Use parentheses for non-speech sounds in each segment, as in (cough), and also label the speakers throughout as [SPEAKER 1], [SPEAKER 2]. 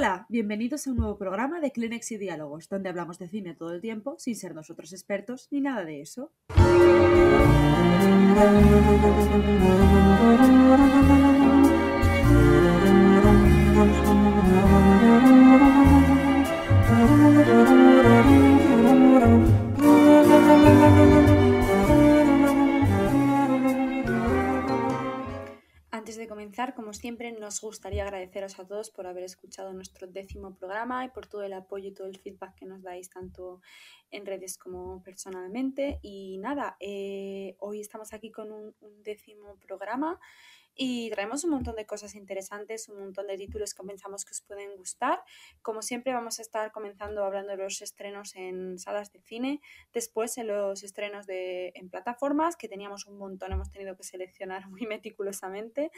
[SPEAKER 1] Hola, bienvenidos a un nuevo programa de Kleenex y Diálogos, donde hablamos de cine todo el tiempo sin ser nosotros expertos ni nada de eso.
[SPEAKER 2] Comenzar, como siempre, nos gustaría agradeceros a todos por haber escuchado nuestro décimo programa y por todo el apoyo y todo el feedback que nos dais tanto en redes como personalmente. Y nada, eh, hoy estamos aquí con un, un décimo programa y traemos un montón de cosas interesantes, un montón de títulos que pensamos que os pueden gustar. Como siempre vamos a estar comenzando hablando de los estrenos en salas de cine, después en los estrenos de, en plataformas, que teníamos un montón, hemos tenido que seleccionar (laughs) muy meticulosamente.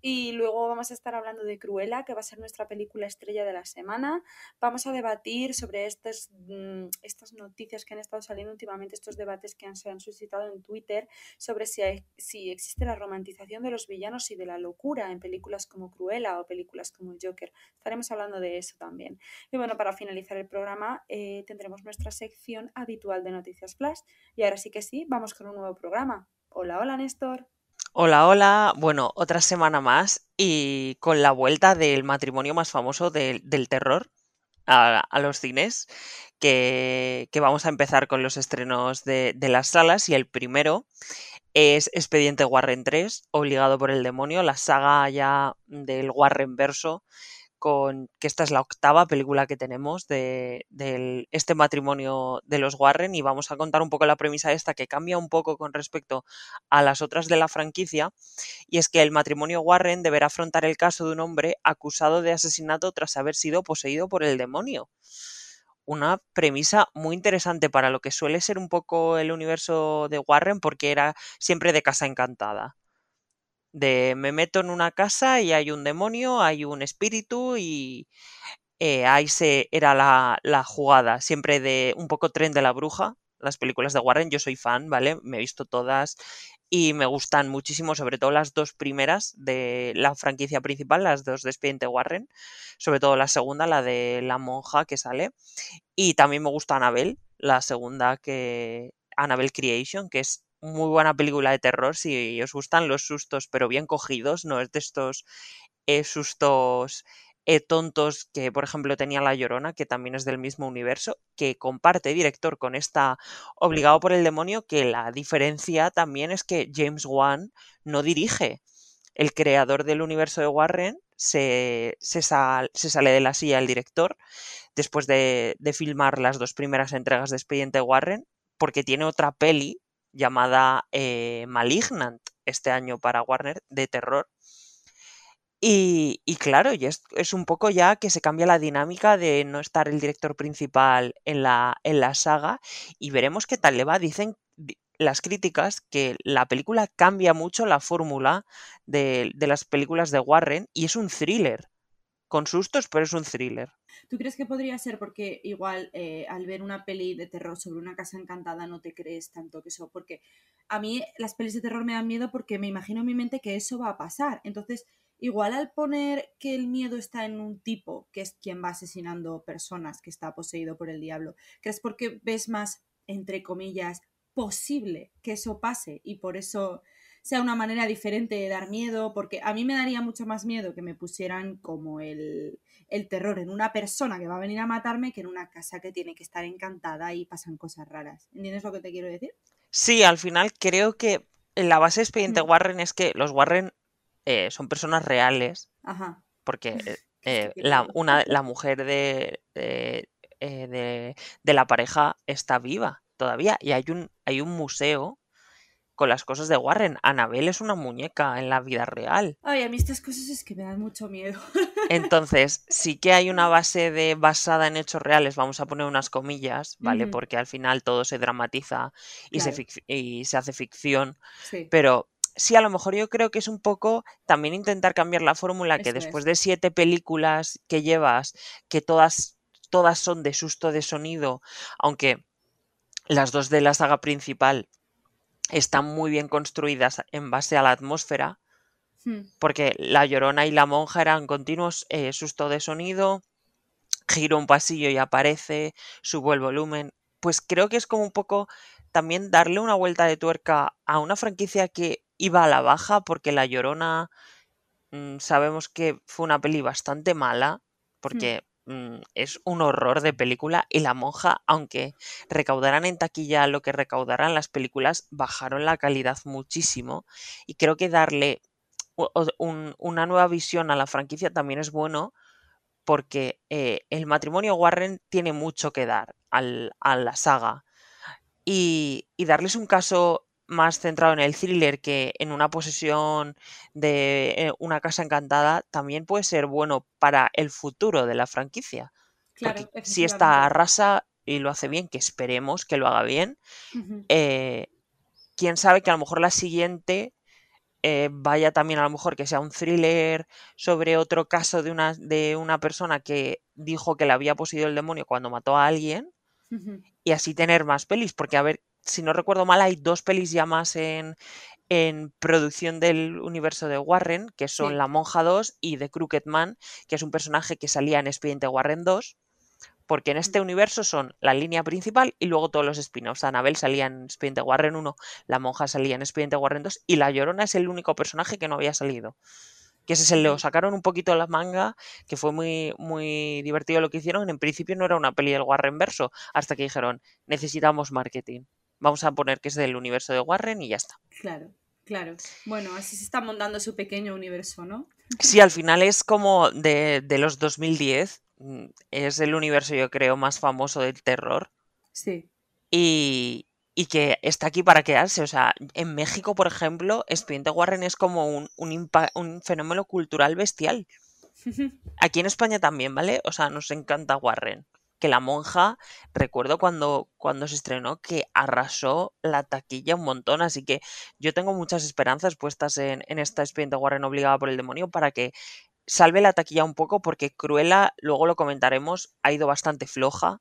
[SPEAKER 2] Y luego vamos a estar hablando de Cruella, que va a ser nuestra película estrella de la semana. Vamos a debatir sobre estas, mm, estas noticias que han estado saliendo últimamente, estos debates que han, se han suscitado en Twitter sobre si, si existe la romantización de los villanos y de la locura en películas como Cruella o películas como Joker. Estaremos hablando de eso también. Y bueno, para finalizar el programa eh, tendremos nuestra sección habitual de Noticias Flash. Y ahora sí que sí, vamos con un nuevo programa. Hola, hola Néstor.
[SPEAKER 3] Hola, hola. Bueno, otra semana más y con la vuelta del matrimonio más famoso de, del terror a, a los cines, que, que, vamos a empezar con los estrenos de, de las salas y el primero es Expediente Warren 3, obligado por el demonio, la saga ya del Warren verso, con que esta es la octava película que tenemos de, este matrimonio de los Warren y vamos a contar un poco la premisa esta que cambia un poco con respecto a las otras de la franquicia y es que el matrimonio Warren deberá afrontar el caso de un hombre acusado de asesinato tras haber sido poseído por el demonio una premisa muy interesante para lo que suele ser un poco el universo de Warren, porque era siempre de casa encantada. De me meto en una casa y hay un demonio, hay un espíritu y eh, ahí se era la, la, jugada, siempre de un poco tren de la bruja. Las películas de Warren, yo soy fan, ¿vale? Me he visto todas y me gustan muchísimo, sobre todo las dos primeras de la franquicia principal, las dos de Expediente Warren, sobre todo la segunda, la de la monja que sale, y también me gusta Annabelle, la segunda que Annabelle Creation, que es muy buena película de terror si os gustan los sustos, pero bien cogidos, no es de estos eh, sustos eh, tontos que, por ejemplo, tenía La Llorona, que también es del mismo universo, que comparte director con esta Obligado por el Demonio, que la diferencia también es que James Wan no dirige. El creador del universo de Warren se, se, se sale de la silla el director después de, de filmar las dos primeras entregas de Expediente Warren, porque tiene otra peli llamada eh, Malignant este año para Warner de terror y, y, claro, y es, es, un poco ya que se cambia la dinámica de no estar el director principal en la, en la saga y veremos qué tal le va. Dicen las críticas que la película cambia mucho la fórmula de, de, las películas de Warren y es un thriller. Con sustos, pero es un thriller.
[SPEAKER 1] ¿Tú crees que podría ser porque igual eh, al ver una peli de terror sobre una casa encantada no te crees tanto que eso? Porque a mí las pelis de terror me dan miedo porque me imagino en mi mente que eso va a pasar. Entonces Igual al poner que el miedo está en un tipo, que es quien va asesinando personas, que está poseído por el diablo, ¿crees porque ves más, entre comillas, posible que eso pase y por eso sea una manera diferente de dar miedo? Porque a mí me daría mucho más miedo que me pusieran como el, el terror en una persona que va a venir a matarme que en una casa que tiene que estar encantada y pasan cosas raras. ¿Entiendes lo que te quiero decir?
[SPEAKER 3] Sí, al final creo que la base de expediente mm. Warren es que los Warren eh, son personas reales.
[SPEAKER 1] Ajá.
[SPEAKER 3] Porque (laughs) eh, la, una, la mujer de, de, eh, de, de, la pareja está viva todavía. Y hay un, hay un museo con las cosas de Warren. Anabel es una muñeca en la vida real.
[SPEAKER 1] Ay, a mí estas cosas es que me dan mucho miedo. (laughs)
[SPEAKER 3] Entonces, sí que hay una base de basada en hechos reales, vamos a poner unas comillas, ¿vale? Porque al final todo se dramatiza y, claro. se, y se hace ficción.
[SPEAKER 1] Sí.
[SPEAKER 3] Pero sí, a lo mejor yo creo que es un poco también intentar cambiar la fórmula que después es. de siete películas que llevas, que todas, todas son de susto de sonido, aunque las dos de la saga principal están muy bien construidas en base a la atmósfera,
[SPEAKER 1] hmm.
[SPEAKER 3] porque La Llorona y La Monja eran continuos eh, susto de sonido, giro un pasillo y aparece, subo el volumen. Pues creo que es como un poco también darle una vuelta de tuerca a una franquicia que iba a la baja porque La Llorona mm, sabemos que fue una peli bastante mala
[SPEAKER 1] Hmm.
[SPEAKER 3] porque mm, es un horror de película y La Monja, aunque recaudaran en taquilla lo que recaudaran las películas, bajaron la calidad muchísimo. Y creo que darle una nueva visión a la franquicia también es bueno porque eh, el matrimonio Warren tiene mucho que dar al- a la saga. Y, y darles un caso más centrado en el thriller que en una posesión de eh, una casa encantada también puede ser bueno para el futuro de la franquicia.
[SPEAKER 1] Claro,
[SPEAKER 3] si esta arrasa y lo hace bien, que esperemos que lo haga bien, eh, quién sabe que a lo mejor la siguiente eh, vaya también a lo mejor que sea un thriller sobre otro caso de una, de una persona que dijo que le había poseído el demonio cuando mató a alguien y así tener más pelis, porque a ver, si no recuerdo mal, hay dos pelis ya más en, en producción del universo de Warren, que son
[SPEAKER 1] Sí.
[SPEAKER 3] La Monja 2 y The Crooked Man, que es un personaje que salía en Expediente Warren 2, porque en este universo son la línea principal y luego todos los spin-offs. Annabelle salía en Expediente Warren 1, La Monja salía en Expediente Warren 2 y La Llorona es el único personaje que no había salido. Que ese se lo sacaron un poquito de la manga, que fue muy, muy divertido lo que hicieron. En principio no era una peli del Warren verso, hasta que dijeron, necesitamos marketing. Vamos a poner que es del universo de Warren y ya está.
[SPEAKER 1] Claro, claro. Bueno, así se está montando su pequeño universo, ¿no?
[SPEAKER 3] Sí, al final es como de, de los 2010, mm, es el universo yo creo más famoso del terror
[SPEAKER 1] Sí.
[SPEAKER 3] y, y que está aquí para quedarse. O sea, en México, por ejemplo, Expediente Warren es como un, un, un fenómeno cultural bestial. (laughs) Aquí en España también, ¿vale? O sea, nos encanta Warren. Que la monja, recuerdo cuando, cuando se estrenó que arrasó la taquilla un montón, así que yo tengo muchas esperanzas puestas en, en esta expediente Warren obligada por el demonio para que salve la taquilla un poco, porque Cruella, luego lo comentaremos, ha ido bastante floja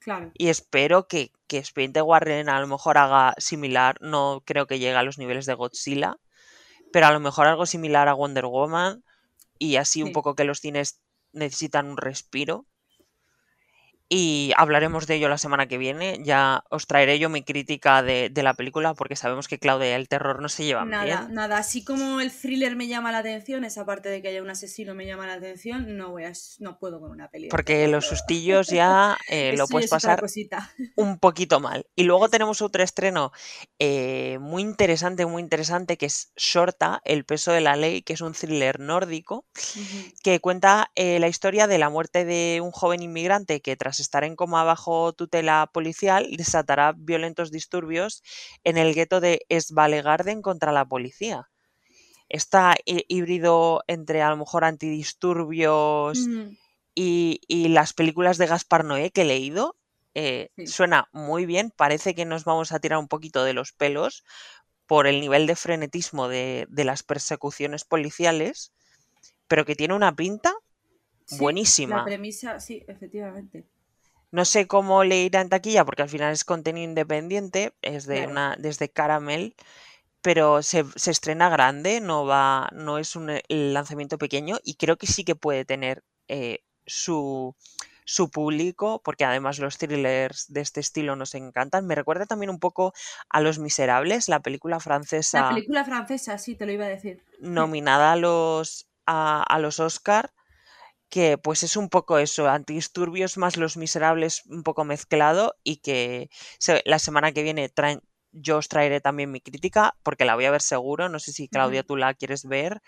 [SPEAKER 1] Claro.
[SPEAKER 3] y espero que, que Expediente Warren a lo mejor haga similar, no creo que llegue a los niveles de Godzilla, pero a lo mejor algo similar a Wonder Woman y así un poco que los cines necesitan un respiro. Y hablaremos de ello la semana que viene. Ya os traeré yo mi crítica de, de la película porque sabemos que Claudia y el terror no se llevan
[SPEAKER 1] Nada,
[SPEAKER 3] bien.
[SPEAKER 1] nada. Así como el thriller me llama la atención, esa parte de que haya un asesino me llama la atención, no voy a, no puedo con una de
[SPEAKER 3] Porque los sustillos ya (laughs) eh, lo
[SPEAKER 1] Eso
[SPEAKER 3] puedes pasar (laughs) un poquito mal. Y luego tenemos otro estreno eh, muy interesante, muy interesante, que es Shorta, El peso de la ley, que es un thriller nórdico que cuenta eh, la historia de la muerte de un joven inmigrante que tras estar en coma bajo tutela policial desatará violentos disturbios en el gueto de Svalgarden contra la policía. Está hí- híbrido entre a lo mejor antidisturbios
[SPEAKER 1] Ujú.
[SPEAKER 3] y, y las películas de Gaspar Noé que he leído. eh,
[SPEAKER 1] Sí.
[SPEAKER 3] Suena muy bien, parece que nos vamos a tirar un poquito de los pelos por el nivel de frenetismo de, de las persecuciones policiales, pero que tiene una pinta
[SPEAKER 1] Sí,
[SPEAKER 3] buenísima.
[SPEAKER 1] La premisa, sí, efectivamente.
[SPEAKER 3] No sé cómo le irá en taquilla, porque al final es contenido independiente, es de
[SPEAKER 1] Claro.
[SPEAKER 3] una, desde Caramel, pero se, se estrena grande, no va, no es un eh, lanzamiento pequeño, y creo que sí que puede tener eh, su, su público, porque además los thrillers de este estilo nos encantan. Me recuerda también un poco a Los Miserables, la película
[SPEAKER 1] La
[SPEAKER 3] francesa
[SPEAKER 1] película francesa, sí, te lo iba a decir.
[SPEAKER 3] nominada a los, a, a los Oscar, que pues es un poco eso, antidisturbios más los miserables un poco mezclado y que se- la semana que viene traen, yo os traeré también mi crítica porque la voy a ver seguro, no sé si Claudia tú la quieres ver.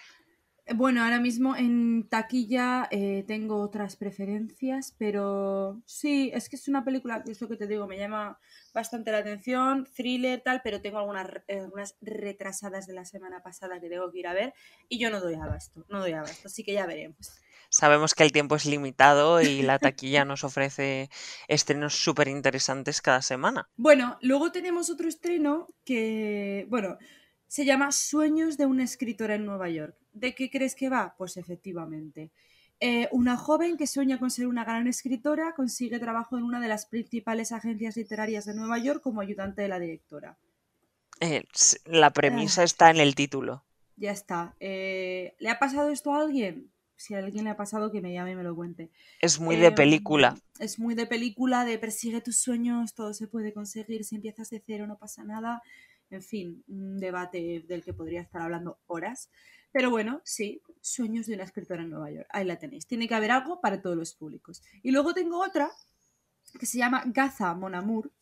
[SPEAKER 1] Bueno, ahora mismo en taquilla eh, tengo otras preferencias, pero sí, es que es una película, que es lo que te digo, me llama bastante la atención, thriller, tal, pero tengo algunas, eh, algunas retrasadas de la semana pasada que tengo que ir a ver y yo no doy abasto, no doy abasto, así que ya veremos.
[SPEAKER 3] Sabemos que el tiempo es limitado y la (laughs) taquilla nos ofrece estrenos súper interesantes cada semana.
[SPEAKER 1] Bueno, luego tenemos otro estreno que, bueno, se llama Sueños de una escritora en Nueva York. ¿De qué crees que va? Pues efectivamente. Eh, una joven que sueña con ser una gran escritora consigue trabajo en una de las principales agencias literarias de Nueva York como ayudante de la directora.
[SPEAKER 3] Eh, la premisa
[SPEAKER 1] Ah.
[SPEAKER 3] está en el título.
[SPEAKER 1] Ya está. Eh, ¿Le ha pasado esto a alguien? Si a alguien le ha pasado, que me llame y me lo cuente.
[SPEAKER 3] Es muy de
[SPEAKER 1] Em,
[SPEAKER 3] película.
[SPEAKER 1] Es muy de película, de persigue tus sueños, todo se puede conseguir, si empiezas de cero no pasa nada. En fin, un debate del que podría estar hablando horas. Pero bueno, sí, Sueños de una escritora en Nueva York. Ahí la tenéis. Tiene que haber algo para todos los públicos. Y luego tengo otra que se llama Gaza Mon Amour.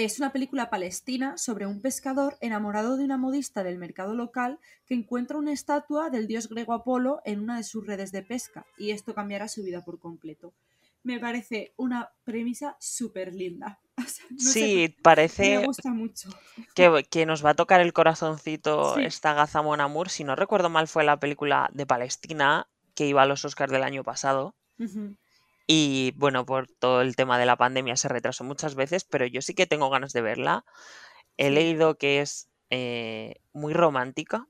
[SPEAKER 1] Es una película palestina sobre un pescador enamorado de una modista del mercado local que encuentra una estatua del dios griego Apolo en una de sus redes de pesca y esto cambiará su vida por completo. Me parece una premisa súper linda. (laughs) O sea, no sé,
[SPEAKER 3] Sí,
[SPEAKER 1] me
[SPEAKER 3] parece
[SPEAKER 1] gusta mucho.
[SPEAKER 3] que, que nos va a tocar el corazoncito
[SPEAKER 1] Sí.
[SPEAKER 3] esta Gaza Mon Amour. Si no recuerdo mal, fue la película de Palestina que iba a los Oscars del año pasado. Y bueno, por todo el tema de la pandemia se retrasó muchas veces, pero yo sí que tengo ganas de verla. He leído que es eh, muy romántica.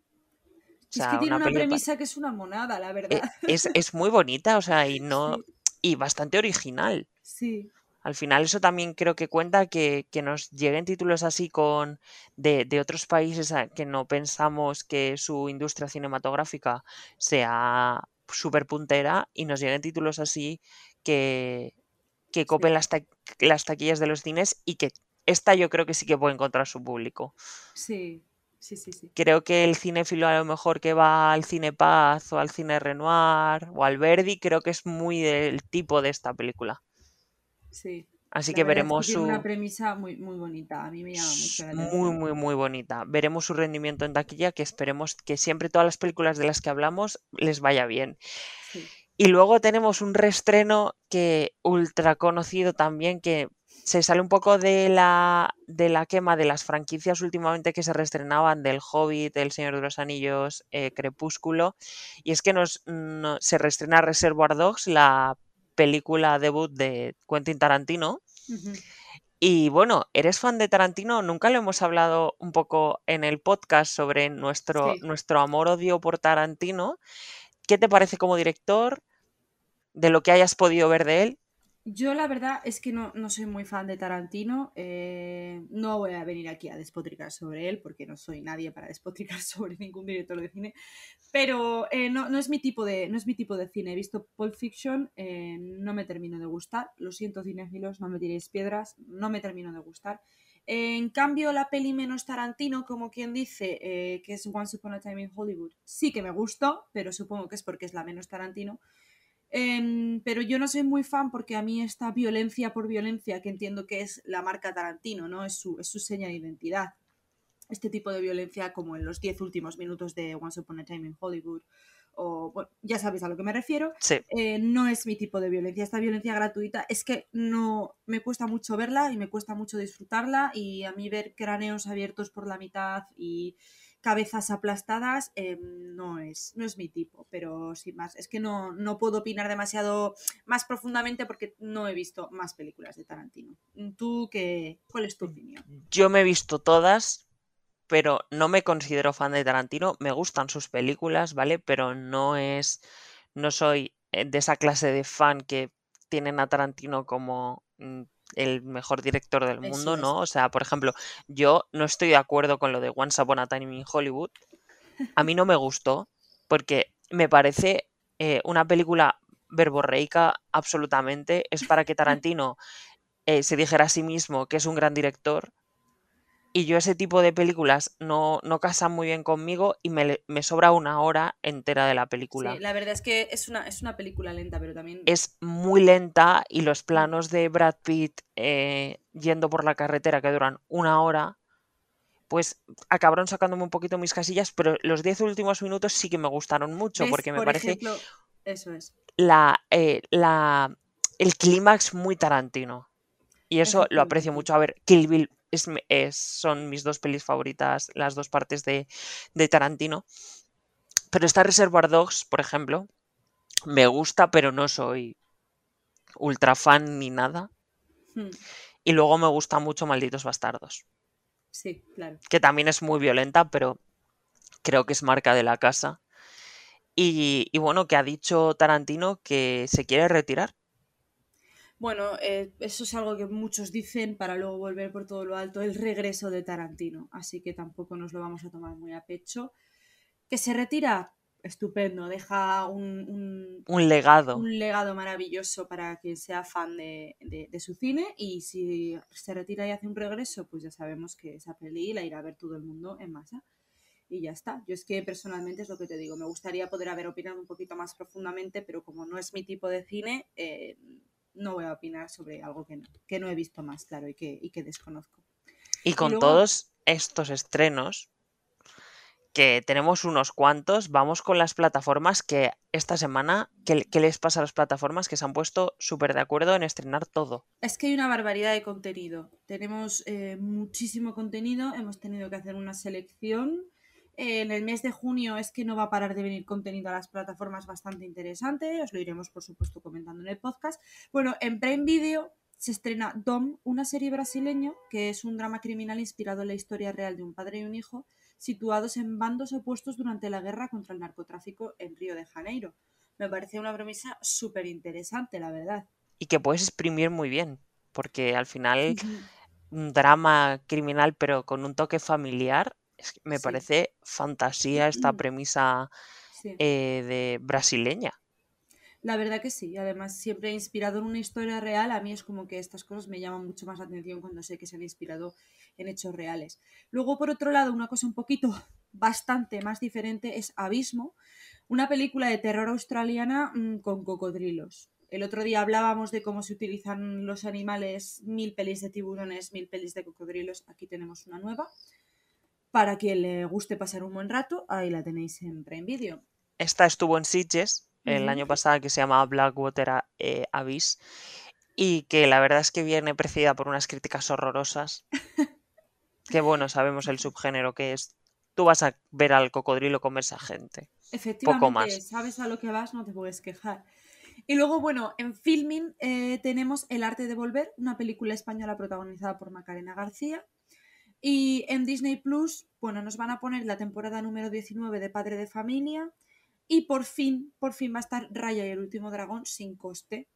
[SPEAKER 3] O
[SPEAKER 1] es que tiene
[SPEAKER 3] una
[SPEAKER 1] premisa que es una monada, la
[SPEAKER 3] e-
[SPEAKER 1] verdad.
[SPEAKER 3] es, (laughs) es muy bonita, o sea, y no,
[SPEAKER 1] Sí,
[SPEAKER 3] y bastante original.
[SPEAKER 1] sí,
[SPEAKER 3] Al final eso también creo que cuenta que, que nos lleguen títulos así con de, de otros países que no pensamos que su industria cinematográfica sea súper puntera y nos lleguen títulos así que, que copen las, ta- las taquillas de los cines y que esta yo creo que sí que puede encontrar su público.
[SPEAKER 1] sí, sí, sí, sí.
[SPEAKER 3] Creo que el cinéfilo a lo mejor que va al Cine Paz o al Cine Renoir o al Verdi, creo que es muy del tipo de esta película.
[SPEAKER 1] sí.
[SPEAKER 3] Así
[SPEAKER 1] La
[SPEAKER 3] que
[SPEAKER 1] verdad es que
[SPEAKER 3] veremos
[SPEAKER 1] tiene una
[SPEAKER 3] su...
[SPEAKER 1] premisa muy, muy bonita. A mí me llama mucho la
[SPEAKER 3] muy,
[SPEAKER 1] atención.
[SPEAKER 3] muy, muy bonita. Veremos su rendimiento en taquilla, que esperemos que siempre todas las películas de las que hablamos les vaya bien.
[SPEAKER 1] Sí.
[SPEAKER 3] Y luego tenemos un reestreno que ultra conocido también, que se sale un poco de la, de la quema de las franquicias últimamente que se reestrenaban del Hobbit, El Señor de los Anillos, eh, Crepúsculo. Y es que nos, no- se reestrena Reservoir Dogs, la película debut de Quentin Tarantino. Y bueno, ¿eres fan de Tarantino? Nunca lo hemos hablado un poco en el podcast sobre nuestro,
[SPEAKER 1] Sí.
[SPEAKER 3] nuestro amor-odio por Tarantino. ¿Qué te parece como director? De lo que hayas podido ver de él.
[SPEAKER 1] Yo la verdad es que no, no soy muy fan de Tarantino. eh, no voy a venir aquí a despotricar sobre él porque no soy nadie para despotricar (laughs) sobre ningún director de cine. Pero eh, no, no es mi tipo de, no es mi tipo de cine. He visto Pulp Fiction, eh, no me termino de gustar. Lo siento, cinéfilos, no me tiréis piedras, no me termino de gustar. En cambio, la peli menos Tarantino, como quien dice, eh, que es Once Upon a Time in Hollywood, sí que me gustó, pero supongo que es porque es la menos Tarantino. Em, pero yo no soy muy fan porque a mí esta violencia por violencia, que entiendo que es la marca Tarantino, ¿no? Es su, es su seña de identidad. Este tipo de violencia como en los 10 últimos minutos de Once Upon a Time in Hollywood, o bueno, ya sabéis a lo que me refiero,
[SPEAKER 3] Sí,
[SPEAKER 1] eh, no es mi tipo de violencia. Esta violencia gratuita es que no me cuesta mucho verla y me cuesta mucho disfrutarla y a mí ver cráneos abiertos por la mitad y cabezas aplastadas eh, no, es, no es mi tipo, pero sin más, es que no, no puedo opinar demasiado más profundamente porque no he visto más películas de Tarantino. ¿Tú qué? ¿Cuál es tu opinión?
[SPEAKER 3] yo me he visto todas, pero no me considero fan de Tarantino. Me gustan sus películas, ¿vale? Pero no es. No soy eh, de esa clase de fan que tienen a Tarantino como mm, el mejor director del
[SPEAKER 1] Eso
[SPEAKER 3] mundo. ¿no? O sea, por ejemplo, yo no estoy de acuerdo con lo de Once Upon a Time in Hollywood. A mí no me gustó porque me parece eh, una película verborreica absolutamente. Es para que (laughs) Tarantino eh, se dijera a sí mismo que es un gran director. Y yo ese tipo de películas no, no casan muy bien conmigo y me, me sobra una hora entera de la película.
[SPEAKER 1] Sí, la verdad es que es una, es una película lenta, pero también...
[SPEAKER 3] Es muy lenta y los planos de Brad Pitt eh, yendo por la carretera que duran una hora, pues acabaron sacándome un poquito mis casillas, pero los 10 últimos minutos sí que me gustaron mucho
[SPEAKER 1] ¿Ves?
[SPEAKER 3] porque me
[SPEAKER 1] Por
[SPEAKER 3] parece
[SPEAKER 1] ejemplo, eso es.
[SPEAKER 3] la, eh, la, el clímax muy Tarantino. Y eso lo aprecio mucho. A ver, Kill Bill es, son mis dos pelis favoritas, las dos partes de, de Tarantino. Pero esta Reservoir Dogs, por ejemplo, me gusta, pero no soy ultra fan ni nada.
[SPEAKER 1] Hmm,
[SPEAKER 3] Y luego me gusta mucho Malditos Bastardos,
[SPEAKER 1] Sí, claro.
[SPEAKER 3] que también es muy violenta, pero creo que es marca de la casa. Y, y bueno, que ha dicho Tarantino que se quiere retirar.
[SPEAKER 1] Bueno, eh, eso es algo que muchos dicen para luego volver por todo lo alto, el regreso de Tarantino. Así que tampoco nos lo vamos a tomar muy a pecho. ¿Que se retira? estupendo, deja un,
[SPEAKER 3] un, legado.
[SPEAKER 1] Un legado maravilloso para quien sea fan de, de, su cine y si se retira y hace un regreso, pues ya sabemos que esa peli la irá a ver todo el mundo en masa. Y ya está. Yo es que personalmente es lo que te digo, me gustaría poder haber opinado un poquito más profundamente, pero como no es mi tipo de cine, eh, no voy a opinar sobre algo que no, que no he visto más, claro, y que, y que desconozco.
[SPEAKER 3] Y con todos estos estrenos, que tenemos unos cuantos, vamos con las plataformas que esta semana, ¿qué, les pasa a las plataformas que se han puesto súper de acuerdo en estrenar todo?
[SPEAKER 1] Es que hay una barbaridad de contenido. Tenemos eh, muchísimo contenido, hemos tenido que hacer una selección. En el mes de junio es que no va a parar de venir contenido a las plataformas bastante interesante, os lo iremos por supuesto comentando en el podcast. Bueno, en Prime Video se estrena Dom, una serie brasileña que es un drama criminal inspirado en la historia real de un padre y un hijo situados en bandos opuestos durante la guerra contra el narcotráfico en Río de Janeiro. Me parece una promesa súper interesante, la verdad.
[SPEAKER 3] Y que puedes exprimir muy bien, porque al final un drama criminal pero con un toque familiar, me parece fantasía esta (clears throat) premisa eh, de brasileña.
[SPEAKER 1] La verdad que sí, además siempre inspirado en una historia real, a mí es como que estas cosas me llaman mucho más la atención cuando sé que se han inspirado en hechos reales. Luego, por otro lado, una cosa un poquito (laughs) bastante más diferente es Abismo, una película de terror australiana mm, con cocodrilos. El otro día hablábamos de cómo se utilizan los animales, mil pelis de tiburones, mil pelis de cocodrilos. Aquí tenemos una nueva. Para quien le guste pasar un buen rato, ahí la tenéis en Prime Video.
[SPEAKER 3] Esta estuvo en Sitges el año pasado que se llama Blackwater eh, Abyss y que la verdad es que viene precedida por unas críticas horrorosas. (laughs) que bueno, sabemos el subgénero que es. Tú vas a ver al cocodrilo comerse a gente.
[SPEAKER 1] Efectivamente, Poco más. sabes a lo que vas, no te puedes quejar. Y luego, bueno, en filming eh, tenemos El arte de volver, una película española protagonizada por Macarena García. Y en Disney Plus, bueno, nos van a poner la temporada número 19 de Padre de Familia, y por fin, por fin va a estar Raya y el último dragón sin coste,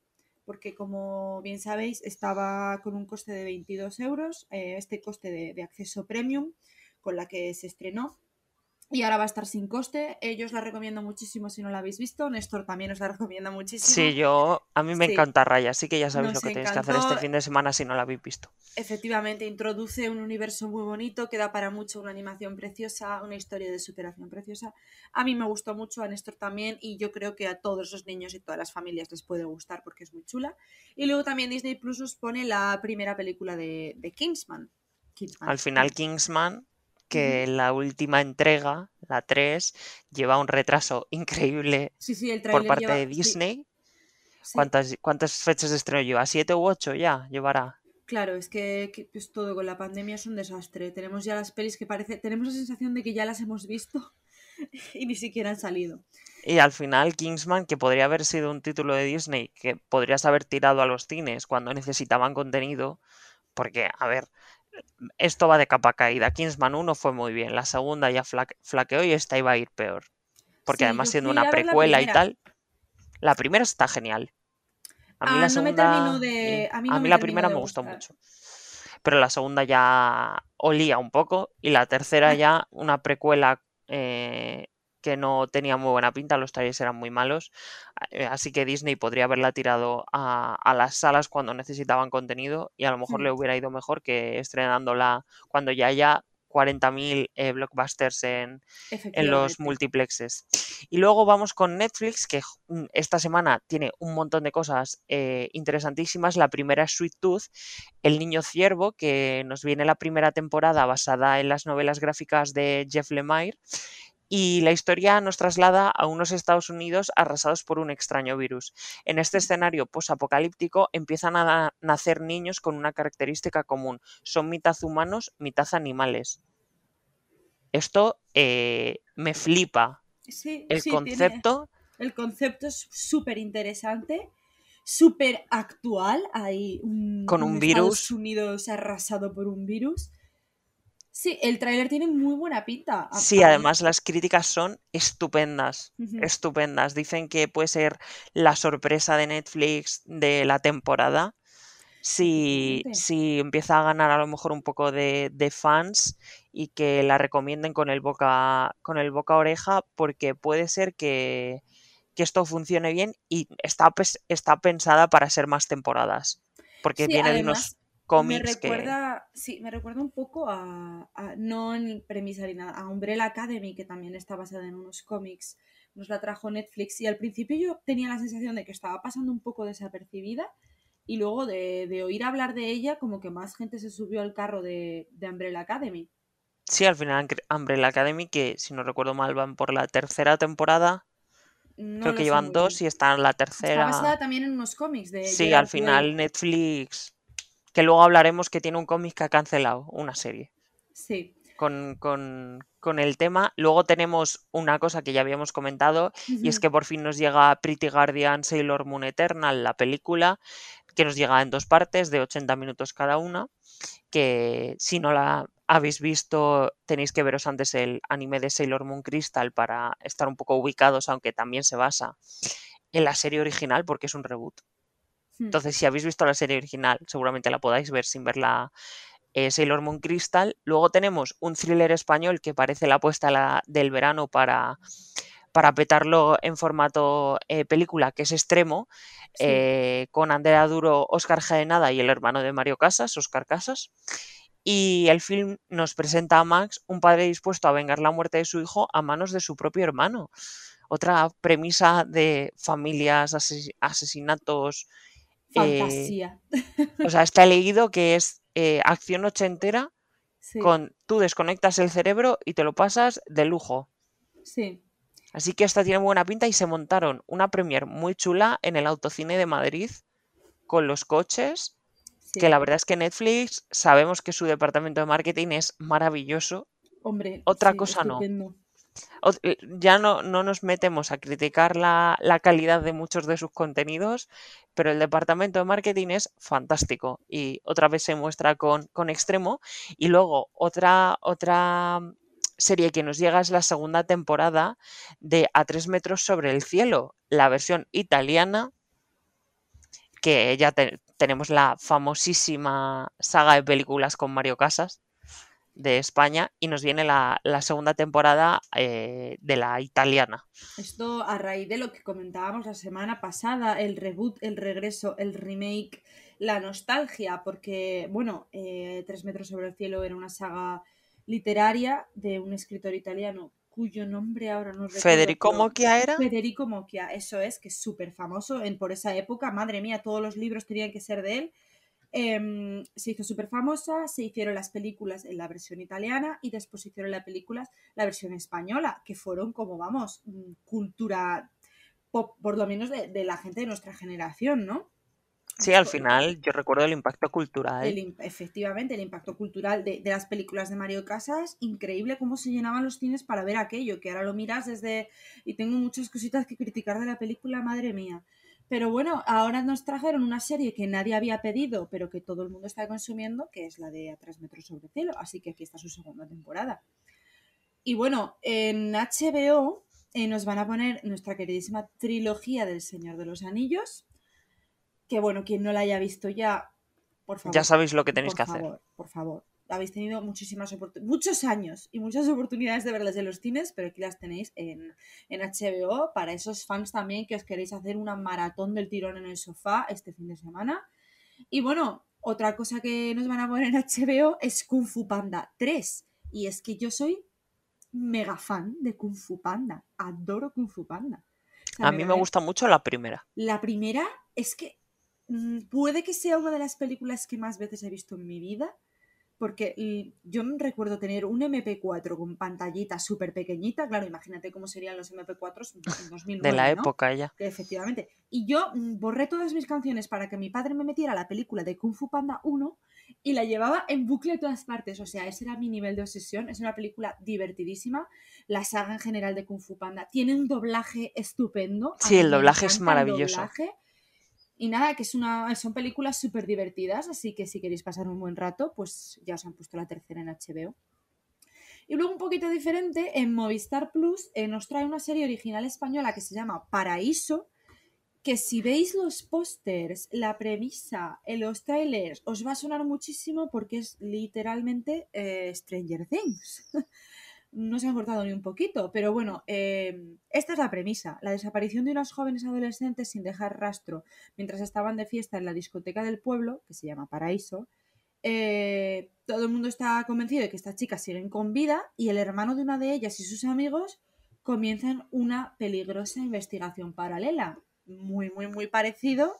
[SPEAKER 1] porque como bien sabéis, estaba con un coste de 22 euros, eh, este coste de, de acceso premium con la que se estrenó y ahora va a estar sin coste. Ellos la recomiendo muchísimo si no la habéis visto. Néstor también os la recomienda muchísimo.
[SPEAKER 3] Sí, yo, a mí me encanta Raya, así que ya sabéis lo que tenéis que hacer este fin de semana si no la habéis visto.
[SPEAKER 1] Efectivamente, introduce un universo muy bonito que da para mucho, una animación preciosa, una historia de superación preciosa. A mí me gustó mucho, a Néstor también, y yo creo que a todos los niños y todas las familias les puede gustar porque es muy chula. Y luego también Disney Plus os pone la primera película de, Kingsman.
[SPEAKER 3] Kingsman. Al final Kingsman que la última entrega, la 3, lleva un retraso increíble por parte de Disney. ¿Cuántas, ¿Cuántas fechas de estreno lleva? ¿Siete u ocho ya llevará?
[SPEAKER 1] Claro, es que, pues, todo con la pandemia es un desastre. Tenemos ya las pelis que parece. Tenemos la sensación de que ya las hemos visto (laughs) y ni siquiera han salido.
[SPEAKER 3] Y al final, Kingsman, que podría haber sido un título de Disney que podrías haber tirado a los cines cuando necesitaban contenido, porque, a ver, esto va de capa caída. Kingsman 1 fue muy bien, la segunda ya flaqueó y esta iba a ir peor. Porque además siendo una precuela y tal, la primera está genial. A mí la segunda, a mí, la primera me gustó mucho. Pero la segunda ya olía un poco y la tercera (laughs) ya una precuela eh, que no tenía muy buena pinta, los trailers eran muy malos, eh, así que Disney podría haberla tirado a, las salas cuando necesitaban contenido y a lo mejor le hubiera ido mejor que estrenándola cuando ya haya 40.000 eh, blockbusters en, en, los multiplexes. Y luego vamos con Netflix, que mm, esta semana tiene un montón de cosas eh, interesantísimas. La primera es Sweet Tooth, El Niño Ciervo, que nos viene la primera temporada basada en las novelas gráficas de Jeff Lemire y la historia nos traslada a unos Estados Unidos arrasados por un extraño virus. En este escenario posapocalíptico empiezan a nacer niños con una característica común, son mitad humanos, mitad animales. Esto eh, me flipa.
[SPEAKER 1] Sí,
[SPEAKER 3] el concepto.
[SPEAKER 1] el concepto es súper interesante, súper actual. Hay un,
[SPEAKER 3] con un, virus.
[SPEAKER 1] Estados Unidos arrasado por un virus. Sí, el tráiler tiene muy buena pinta.
[SPEAKER 3] Sí, además las críticas son estupendas, estupendas. Dicen que puede ser la sorpresa de Netflix de la temporada. si, si empieza a ganar a lo mejor un poco de, de, fans y que la recomienden con el boca con el boca oreja porque puede ser que, que esto funcione bien y está, está pensada para ser más temporadas porque
[SPEAKER 1] sí,
[SPEAKER 3] viene de unos cómics
[SPEAKER 1] me recuerda, Sí, me recuerda un poco a, a, no en premisa ni nada, a Umbrella Academy que también está basada en unos cómics nos la trajo Netflix y al principio yo tenía la sensación de que estaba pasando un poco desapercibida y luego de, de oír hablar de ella como que más gente se subió al carro de, de Umbrella Academy.
[SPEAKER 3] Sí, al final Umbrella Academy, que si no recuerdo mal van por la tercera temporada.
[SPEAKER 1] No
[SPEAKER 3] Creo que llevan dos
[SPEAKER 1] bien.
[SPEAKER 3] y está en la
[SPEAKER 1] Está
[SPEAKER 3] tercera.
[SPEAKER 1] basada también en unos cómics de
[SPEAKER 3] Sí,
[SPEAKER 1] Gerard
[SPEAKER 3] al final
[SPEAKER 1] Way.
[SPEAKER 3] Netflix, que luego hablaremos que tiene un cómic que ha cancelado, una serie.
[SPEAKER 1] Sí.
[SPEAKER 3] con, con- con el tema. Luego tenemos una cosa que ya habíamos comentado, y es que por fin nos llega Pretty Guardian Sailor Moon Eternal, la película, que nos llega en dos partes de 80 minutos cada una, que si no la habéis visto tenéis que veros antes el anime de Sailor Moon Crystal para estar un poco ubicados, aunque también se basa en la serie original porque es un reboot.
[SPEAKER 1] Hmm.
[SPEAKER 3] Entonces, si habéis visto la serie original, seguramente la podáis ver sin ver la eh, Sailor Moon Crystal. Luego tenemos un thriller español que parece la apuesta la- del verano para, para petarlo en formato eh, película, que es extremo,
[SPEAKER 1] Sí.
[SPEAKER 3] eh, con Andrea Duro, Oscar Jaenada y el hermano de Mario Casas, Oscar Casas. Y el film nos presenta a Max, un padre dispuesto a vengar la muerte de su hijo a manos de su propio hermano. Otra premisa de familias, ases- asesinatos. Eh,
[SPEAKER 1] Fantasía.
[SPEAKER 3] o sea, está leído que es eh, acción ochentera
[SPEAKER 1] Sí.
[SPEAKER 3] con tú desconectas el cerebro y te lo pasas de lujo.
[SPEAKER 1] Sí.
[SPEAKER 3] Así que esta tiene buena pinta y se montaron una premier muy chula en el autocine de Madrid con los coches,
[SPEAKER 1] sí.
[SPEAKER 3] que la verdad es que Netflix sabemos que su departamento de marketing es maravilloso.
[SPEAKER 1] Hombre,
[SPEAKER 3] Otra
[SPEAKER 1] sí,
[SPEAKER 3] cosa no.
[SPEAKER 1] estupendo.
[SPEAKER 3] Eh, Ya no, no nos metemos a criticar la, la calidad de muchos de sus contenidos, pero el departamento de marketing es fantástico y otra vez se muestra con, con extremo. Y luego otra, otra serie que nos llega es la segunda temporada de A tres metros sobre el cielo, la versión italiana, que ya te- tenemos la famosísima saga de películas con Mario Casas de España y nos viene la, la segunda temporada eh, de la italiana.
[SPEAKER 1] Esto a raíz de lo que comentábamos la semana pasada, el reboot, el regreso, el remake, la nostalgia, porque, bueno, eh, Tres metros sobre el cielo era una saga literaria de un escritor italiano cuyo nombre ahora no recuerdo.
[SPEAKER 3] Federico Mocchia era.
[SPEAKER 1] Federico Mocchia, eso es, que es súper famoso en, por esa época. Madre mía, todos los libros tenían que ser de él. Em, se hizo súper famosa, se hicieron las películas en la versión italiana y después se hicieron las películas la versión española, que fueron como, vamos, mm, cultura pop, por lo menos de, de la gente de nuestra generación, ¿no?
[SPEAKER 3] Sí, al final yo recuerdo el impacto cultural.
[SPEAKER 1] El efectivamente, el impacto cultural de, de las películas de Mario Casas, increíble cómo se llenaban los cines para ver aquello, que ahora lo miras desde... Y tengo muchas cositas que criticar de la película, madre mía. Pero bueno, ahora nos trajeron una serie que nadie había pedido, pero que todo el mundo está consumiendo, que es la de A tres metros sobre el cielo, así que aquí está su segunda temporada. Y bueno, en HBO eh, nos van a poner nuestra queridísima trilogía del Señor de los Anillos, que bueno, quien no la haya visto ya, por favor.
[SPEAKER 3] Ya sabéis lo que tenéis que hacer.
[SPEAKER 1] Por favor, habéis tenido muchísimas oportunidades, muchos años y muchas oportunidades de verlas en los cines, pero aquí las tenéis en, en HBO para esos fans también que os queréis hacer una maratón del tirón en el sofá este fin de semana. Y bueno, otra cosa que nos van a poner en HBO es Kung Fu Panda 3. Y es que yo soy mega fan de Kung Fu Panda. Adoro Kung Fu Panda. O sea,
[SPEAKER 3] A mí me gusta mucho la primera.
[SPEAKER 1] la primera es que mm, puede que sea una de las películas que más veces he visto en mi vida, porque yo recuerdo tener un MP4 con pantallita súper pequeñita, claro, imagínate cómo serían los MP4s en 2009,
[SPEAKER 3] De la
[SPEAKER 1] ¿no?
[SPEAKER 3] época ya.
[SPEAKER 1] Que efectivamente. Y yo mm, borré todas mis canciones para que mi padre me metiera la película de Kung Fu Panda 1 y la llevaba en bucle a todas partes. O sea, ese era mi nivel de obsesión. Es una película divertidísima. La saga en general de Kung Fu Panda tiene un doblaje estupendo.
[SPEAKER 3] Sí, el doblaje es
[SPEAKER 1] encanta el
[SPEAKER 3] maravilloso.
[SPEAKER 1] doblaje. Y nada, que es una, son películas súper divertidas, así que si queréis pasar un buen rato, pues ya os han puesto la tercera en HBO. Y luego un poquito diferente, en Movistar Plus eh, nos trae una serie original española que se llama Paraíso, que si veis los pósters, la premisa, en los trailers, os va a sonar muchísimo porque es literalmente eh, Stranger Things. (laughs) no se han cortado ni un poquito, pero bueno, eh, esta es la premisa. La desaparición de unos jóvenes adolescentes sin dejar rastro mientras estaban de fiesta en la discoteca del pueblo, que se llama Paraíso. Eh, todo el mundo está convencido de que estas chicas siguen con vida y el hermano de una de ellas y sus amigos comienzan una peligrosa investigación paralela muy, muy, muy parecido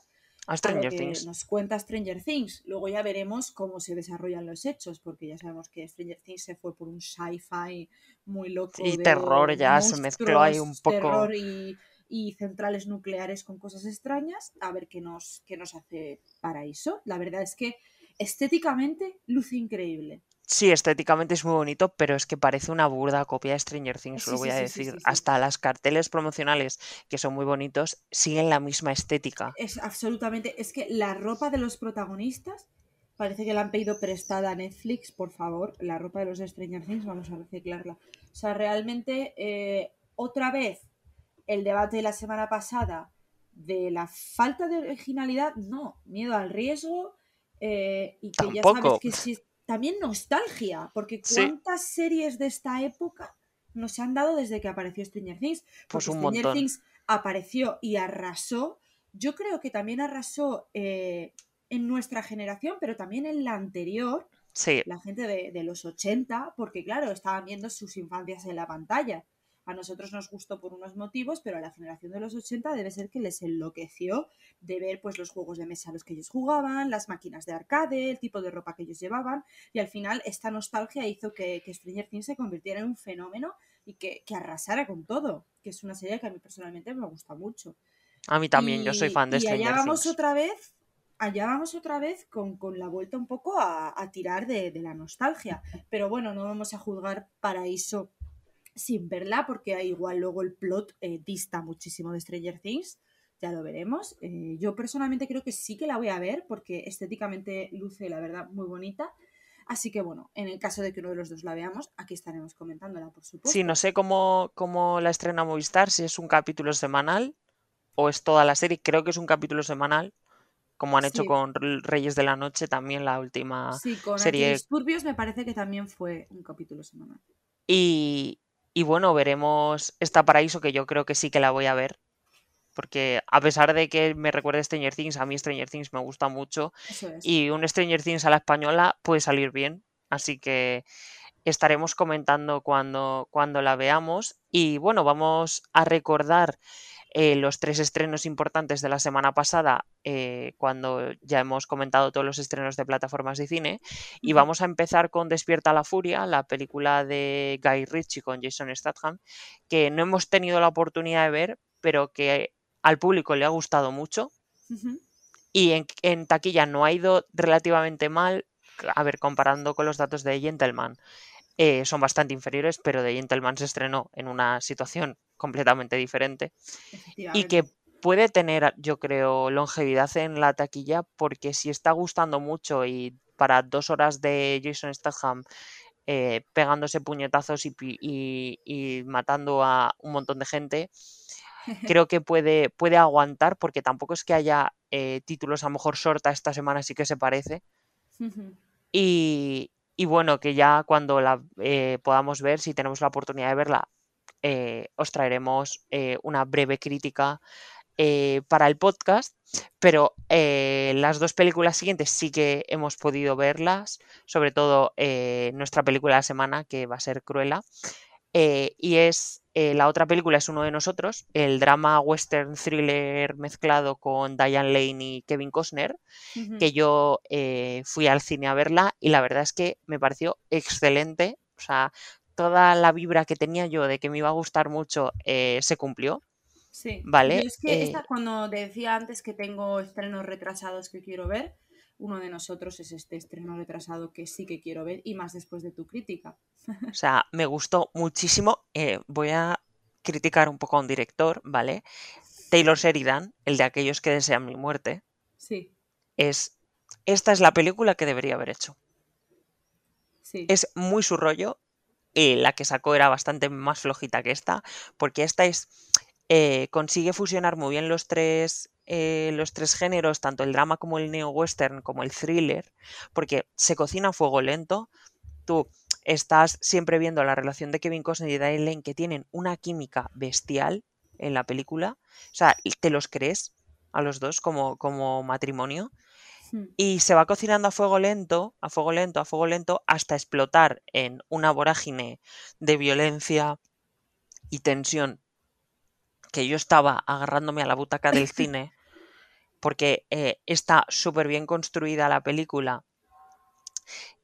[SPEAKER 3] a Stranger Things.
[SPEAKER 1] Nos cuenta Stranger Things. Luego ya veremos cómo se desarrollan los hechos, porque ya sabemos que Stranger Things se fue por un sci-fi muy loco.
[SPEAKER 3] Y terror ya se mezcló ahí un poco.
[SPEAKER 1] Terror y, y, centrales nucleares con cosas extrañas. A ver qué nos, qué nos hace Paraíso. La verdad es que estéticamente luce increíble.
[SPEAKER 3] Sí, estéticamente es muy bonito, pero es que parece una burda copia de Stranger Things, lo voy a decir. Hasta las carteles promocionales, que son muy bonitos, siguen la misma estética.
[SPEAKER 1] Es absolutamente. Es que la ropa de los protagonistas parece que la han pedido prestada a Netflix, por favor. La ropa de los Stranger Things, vamos a reciclarla. O sea, realmente, eh, otra vez, el debate de la semana pasada de la falta de originalidad, no, miedo al riesgo. Eh, y que ya sabes que si también nostalgia, porque cuántas series de esta época nos han dado desde que apareció Stranger Things.
[SPEAKER 3] Pues
[SPEAKER 1] porque Stranger Things apareció y arrasó. Yo creo que también arrasó eh, en nuestra generación, pero también en la anterior.
[SPEAKER 3] Sí.
[SPEAKER 1] La gente de, de, los 80, porque claro, estaban viendo sus infancias en la pantalla a nosotros nos gustó por unos motivos, pero a la generación de los 80 debe ser que les enloqueció de ver pues los juegos de mesa a los que ellos jugaban, las máquinas de arcade, el tipo de ropa que ellos llevaban, y al final esta nostalgia hizo que, que Stranger Things se convirtiera en un fenómeno y que, arrasara con todo, que es una serie que a mí personalmente me gusta mucho.
[SPEAKER 3] A mí también, yo soy fan de Stranger
[SPEAKER 1] Things. Y allá vamos otra vez allá vamos otra vez con, la vuelta un poco a, tirar de, de, la nostalgia. Pero bueno, no vamos a juzgar Paraíso sin verla, porque igual luego el plot eh, dista muchísimo de Stranger Things. Ya lo veremos. Eh, yo personalmente creo que sí que la voy a ver, porque estéticamente luce, la verdad, muy bonita. Así que bueno, en el caso de que uno de los dos la veamos, aquí estaremos comentándola, por supuesto.
[SPEAKER 3] Sí, no sé cómo, cómo la estrena Movistar, si es un capítulo semanal o es toda la serie. Creo que es un capítulo semanal, como han hecho con Reyes de la Noche, también la última
[SPEAKER 1] sí, con
[SPEAKER 3] serie.
[SPEAKER 1] Turbios me parece que también fue un capítulo semanal.
[SPEAKER 3] Y, y bueno, veremos esta paraíso que yo creo que sí que la voy a ver. Porque a pesar de que me recuerde Stranger Things, a mí Stranger Things me gusta mucho. Y un Stranger Things a la española puede salir bien. Así que estaremos comentando cuando, cuando la veamos. Y bueno, vamos a recordar eh, los tres estrenos importantes de la semana pasada, eh, cuando ya hemos comentado todos los estrenos de plataformas de cine. Y vamos a empezar con Despierta la Furia, la película de Guy Ritchie con Jason Statham, que no hemos tenido la oportunidad de ver, pero que al público le ha gustado mucho. Y en, taquilla no ha ido relativamente mal, a ver, comparando con los datos de Gentleman. Eh, son bastante inferiores, pero The Gentleman se estrenó en una situación completamente diferente y que puede tener, yo creo, longevidad en la taquilla porque si está gustando mucho y para dos horas de Jason Statham eh, pegándose puñetazos y, matando a un montón de gente, (laughs) creo que puede, puede aguantar porque tampoco es que haya eh, títulos a lo mejor sorta esta semana sí que se parece. y, y bueno, que ya cuando la eh, podamos ver, si tenemos la oportunidad de verla, eh, os traeremos eh, una breve crítica para el podcast, pero las dos películas siguientes sí que hemos podido verlas, sobre todo nuestra película de la semana, que va a ser Cruella, y es eh, la otra película es Uno de nosotros, el drama western thriller mezclado con Diane Lane y Kevin Costner, que yo eh, fui al cine a verla y la verdad es que me pareció excelente. O sea, toda la vibra que tenía yo de que me iba a gustar mucho eh, se cumplió.
[SPEAKER 1] Sí.
[SPEAKER 3] Vale.
[SPEAKER 1] es que esta, cuando decía antes que tengo estrenos retrasados que quiero ver, uno de nosotros es este estreno retrasado que sí que quiero ver y más después de tu crítica.
[SPEAKER 3] O (laughs) sea, me gustó muchísimo. Eh, voy a criticar un poco a un director, ¿vale? Taylor Sheridan, el de aquellos que desean mi muerte.
[SPEAKER 1] Sí.
[SPEAKER 3] Es. Esta es la película que debería haber hecho.
[SPEAKER 1] Sí.
[SPEAKER 3] Es muy su rollo. Y la que sacó era bastante más flojita que esta. Porque esta es. Eh, consigue fusionar muy bien los tres eh, los tres géneros, tanto el drama como el neo-western, como el thriller, porque se cocina a fuego lento. Tú estás siempre viendo la relación de Kevin Costner y Diane Lane, que tienen una química bestial en la película. O sea, te los crees a los dos como, como matrimonio.
[SPEAKER 1] Hmm.
[SPEAKER 3] Y se va cocinando a fuego lento, a fuego lento, a fuego lento, hasta explotar en una vorágine de violencia y tensión que yo estaba agarrándome a la butaca del (laughs) cine porque eh, está súper bien construida la película,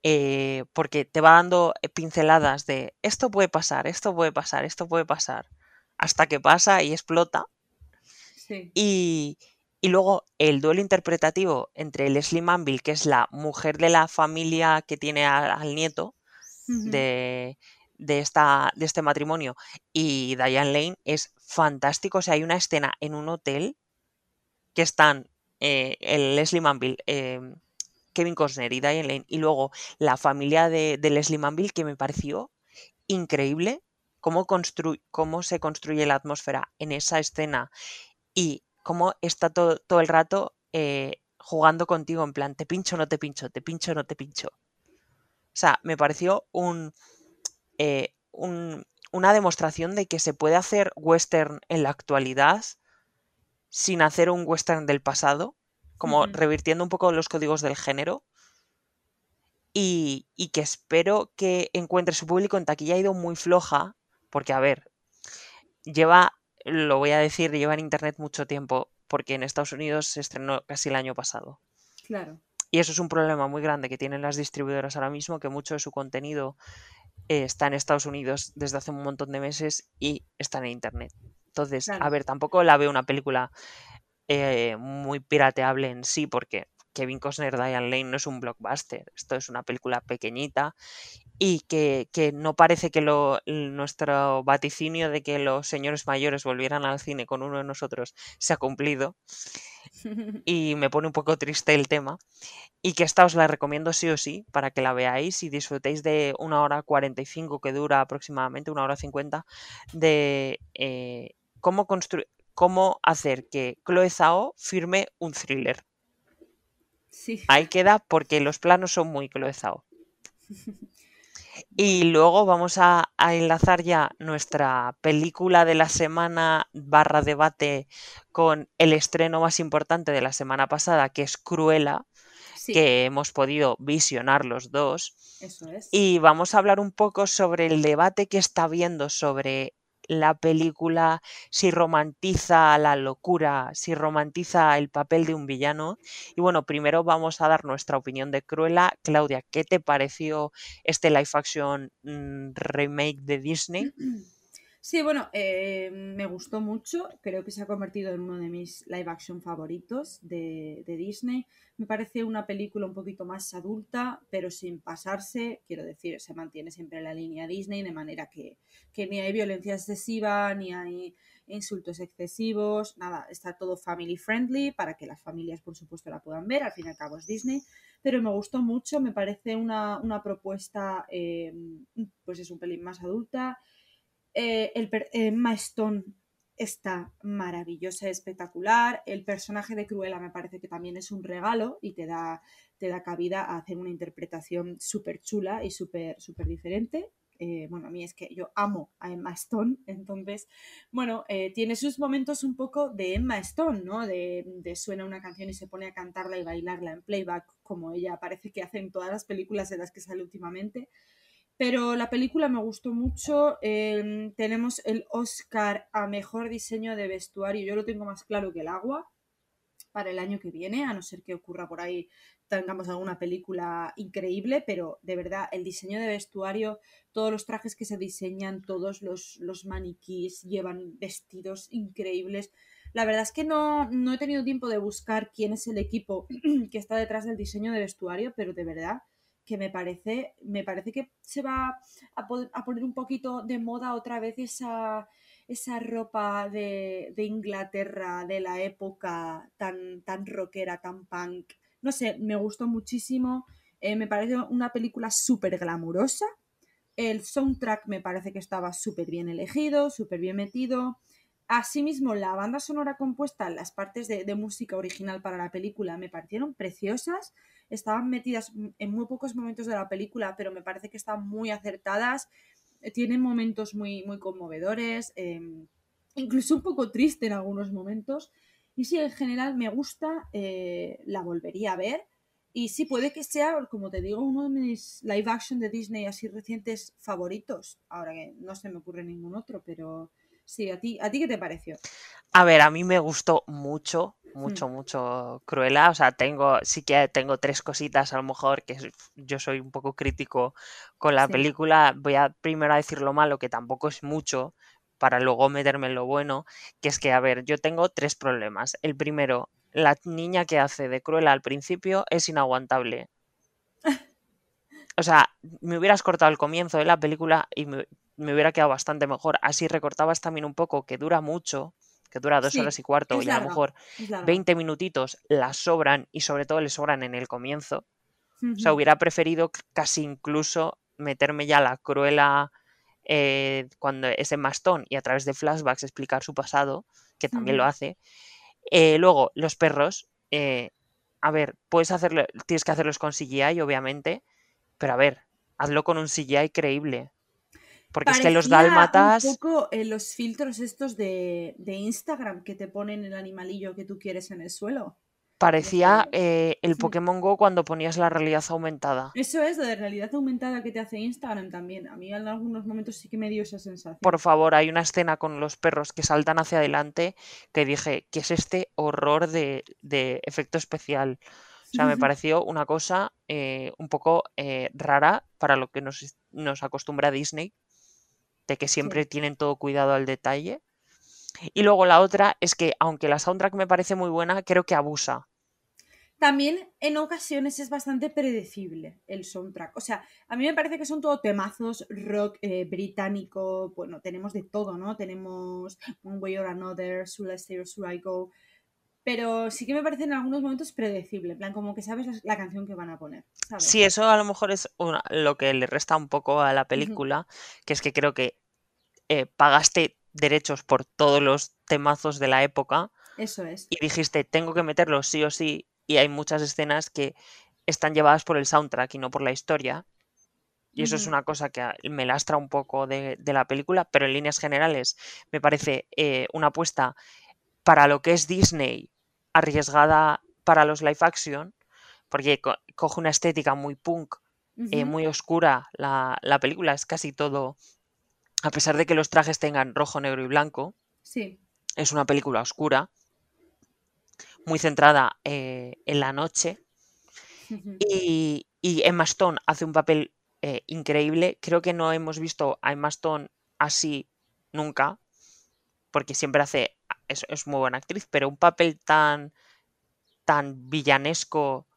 [SPEAKER 3] eh, porque te va dando eh, pinceladas de esto puede pasar, esto puede pasar, esto puede pasar, hasta que pasa y explota.
[SPEAKER 1] Sí.
[SPEAKER 3] Y, y luego el duelo interpretativo entre Leslie Manville, que es la mujer de la familia que tiene al, al nieto de, de, esta, de este matrimonio, y Diane Lane es fantástico. O sea, hay una escena en un hotel que están eh, el Leslie Manville, eh, Kevin Costner y Diane Lane, y luego la familia de, de Leslie Manville, que me pareció increíble cómo, constru- cómo se construye la atmósfera en esa escena y cómo está todo, todo el rato eh, jugando contigo en plan, te pincho, no te pincho, te pincho, no te pincho. O sea, me pareció un, eh, un- una demostración de que se puede hacer western en la actualidad sin hacer un western del pasado, como revirtiendo un poco los códigos del género. Y, y que espero que encuentre su público en taquilla ha ido muy floja, porque a ver, lleva, lo voy a decir, lleva en internet mucho tiempo, porque en Estados Unidos se estrenó casi el año pasado.
[SPEAKER 1] Claro.
[SPEAKER 3] Y eso es un problema muy grande que tienen las distribuidoras ahora mismo, que mucho de su contenido eh, está en Estados Unidos desde hace un montón de meses y está en Internet. Entonces, a ver, tampoco la veo una película eh, muy pirateable en sí, porque Kevin Costner, Diane Lane no es un blockbuster. Esto es una película pequeñita y que, que no parece que lo, nuestro vaticinio de que los señores mayores volvieran al cine con uno de nosotros se ha cumplido (laughs) y me pone un poco triste el tema. Y que esta os la recomiendo sí o sí para que la veáis y disfrutéis de una hora 45 que dura aproximadamente, una hora 50, de eh, cómo, constru- cómo hacer que Chloe Zhao firme un thriller.
[SPEAKER 1] Sí.
[SPEAKER 3] Ahí queda porque los planos son muy Chloe Zhao. (laughs) Y luego vamos a, a enlazar ya nuestra película de la semana barra debate con el estreno más importante de la semana pasada, que es Cruella,
[SPEAKER 1] Sí,
[SPEAKER 3] que hemos podido visionar los dos.
[SPEAKER 1] eso es.
[SPEAKER 3] Y vamos a hablar un poco sobre el debate que está habiendo sobre la película, si romantiza la locura, si romantiza el papel de un villano. Y bueno, primero vamos a dar nuestra opinión de Cruella. Claudia, ¿qué te pareció este live action mm, remake de Disney? (clears throat)
[SPEAKER 1] Sí, bueno, eh, me gustó mucho. Creo que se ha convertido en uno de mis live action favoritos de, de Disney. Me parece una película un poquito más adulta, pero sin pasarse. Quiero decir, se mantiene siempre la línea Disney, de manera que, que ni hay violencia excesiva, ni hay insultos excesivos, nada, está todo family friendly para que las familias, por supuesto, la puedan ver. Al fin y al cabo es Disney pero me gustó mucho, me parece una, una propuesta, eh, pues es un pelín más adulta. Eh, el per- Emma Stone está maravillosa, espectacular. El personaje de Cruella me parece que también es un regalo y te da, te da cabida a hacer una interpretación súper chula y súper súper diferente. Eh, bueno, a mí es que yo amo a Emma Stone, entonces, bueno, eh, tiene sus momentos un poco de Emma Stone, ¿no? De, de suena una canción y se pone a cantarla y bailarla en playback, como ella parece que hace en todas las películas en las que sale últimamente. Pero la película me gustó mucho. eh, tenemos el Oscar a mejor diseño de vestuario. Yo lo tengo más claro que el agua para el año que viene, a no ser que ocurra por ahí, tengamos alguna película increíble, pero de verdad, el diseño de vestuario, todos los trajes que se diseñan, todos los, los maniquís llevan vestidos increíbles. La verdad es que no, no he tenido tiempo de buscar quién es el equipo (clears throat) que está detrás del diseño de vestuario, pero de verdad que me parece, me parece que se va a, po- a poner un poquito de moda otra vez esa, esa ropa de, de Inglaterra de la época tan, tan rockera, tan punk. No sé, me gustó muchísimo. Eh, me parece una película súper glamurosa. El soundtrack me parece que estaba súper bien elegido, súper bien metido. Asimismo, la banda sonora compuesta, las partes de, de música original para la película me parecieron preciosas. Estaban metidas en muy pocos momentos de la película, pero me parece que están muy acertadas. Eh, Tienen momentos muy, muy conmovedores, eh, incluso un poco triste en algunos momentos. Y sí, en general me gusta, eh, la volvería a ver. Y sí, puede que sea, como te digo, uno de mis live action de Disney así recientes favoritos. Ahora que no se me ocurre ningún otro, pero sí, ¿a ti, ¿a ti qué te pareció?
[SPEAKER 3] A ver, a mí me gustó mucho, mucho,
[SPEAKER 1] Hmm,
[SPEAKER 3] mucho Cruella. O sea, tengo, sí que tengo tres cositas a lo mejor, que yo soy un poco crítico con la
[SPEAKER 1] sí.
[SPEAKER 3] película. Voy a primero a decir lo malo, que tampoco es mucho, para luego meterme en lo bueno, que es que, a ver, yo tengo tres problemas. El primero, la niña que hace de Cruella al principio es inaguantable. O sea, me hubieras cortado el comienzo de la película y me, me hubiera quedado bastante mejor. Así recortabas también un poco, que dura mucho, que dura dos horas y cuarto, y a lo mejor
[SPEAKER 1] es larga.
[SPEAKER 3] 20 minutitos las sobran y sobre todo le sobran en el comienzo. O sea, hubiera preferido casi incluso meterme ya la cruela eh, cuando es en Mastón y a través de flashbacks explicar su pasado, que también lo hace. Eh, luego, los perros. eh, a ver, puedes hacerlo, tienes que hacerlos con CGI, obviamente, pero a ver, hazlo con un CGI creíble. Porque es que los
[SPEAKER 1] Parecía un
[SPEAKER 3] dálmatas
[SPEAKER 1] poco eh, los filtros estos de, de Instagram que te ponen el animalillo que tú quieres en el suelo.
[SPEAKER 3] parecía eh, el. Pokémon Go cuando ponías la realidad aumentada.
[SPEAKER 1] Eso es, lo de realidad aumentada que te hace Instagram también. A mí en algunos momentos sí que me dio esa sensación.
[SPEAKER 3] Por favor, hay una escena con los perros que saltan hacia adelante que dije, ¿qué es este horror de, de efecto especial? O sea, me pareció una cosa eh, un poco eh, rara para lo que nos, nos acostumbra Disney, de que
[SPEAKER 1] Sí.
[SPEAKER 3] siempre tienen todo cuidado al detalle. Y luego la otra es que, aunque la soundtrack me parece muy buena, creo que abusa.
[SPEAKER 1] También en ocasiones es bastante predecible el soundtrack. O sea, a mí me parece que son todo temazos, rock eh, británico, bueno, tenemos de todo, ¿no? Tenemos One Way or Another, Should I Stay or Should I Go? Pero sí que me parece en algunos momentos predecible, en plan, como que sabes la, la canción que van a poner, ¿sabes?
[SPEAKER 3] Sí, eso a lo mejor es una- lo que le resta un poco a la película, que es que creo que eh, pagaste derechos por todos los temazos de la época
[SPEAKER 1] Eso es.
[SPEAKER 3] y dijiste, tengo que meterlos sí o sí, y hay muchas escenas que están llevadas por el soundtrack y no por la historia, y eso es una cosa que me lastra un poco de, de la película, pero en líneas generales me parece eh, una apuesta para lo que es Disney, arriesgada para los live action, porque co- coge una estética muy punk, eh,
[SPEAKER 1] ujú,
[SPEAKER 3] muy oscura, la, la película es casi todo, a pesar de que los trajes tengan rojo, negro y blanco,
[SPEAKER 1] Sí.
[SPEAKER 3] es una película oscura, muy centrada eh, en la noche. Y, y Emma Stone hace un papel eh, increíble. Creo que no hemos visto a Emma Stone así nunca, porque siempre hace, es, es muy buena actriz, pero un papel tan, tan villanesco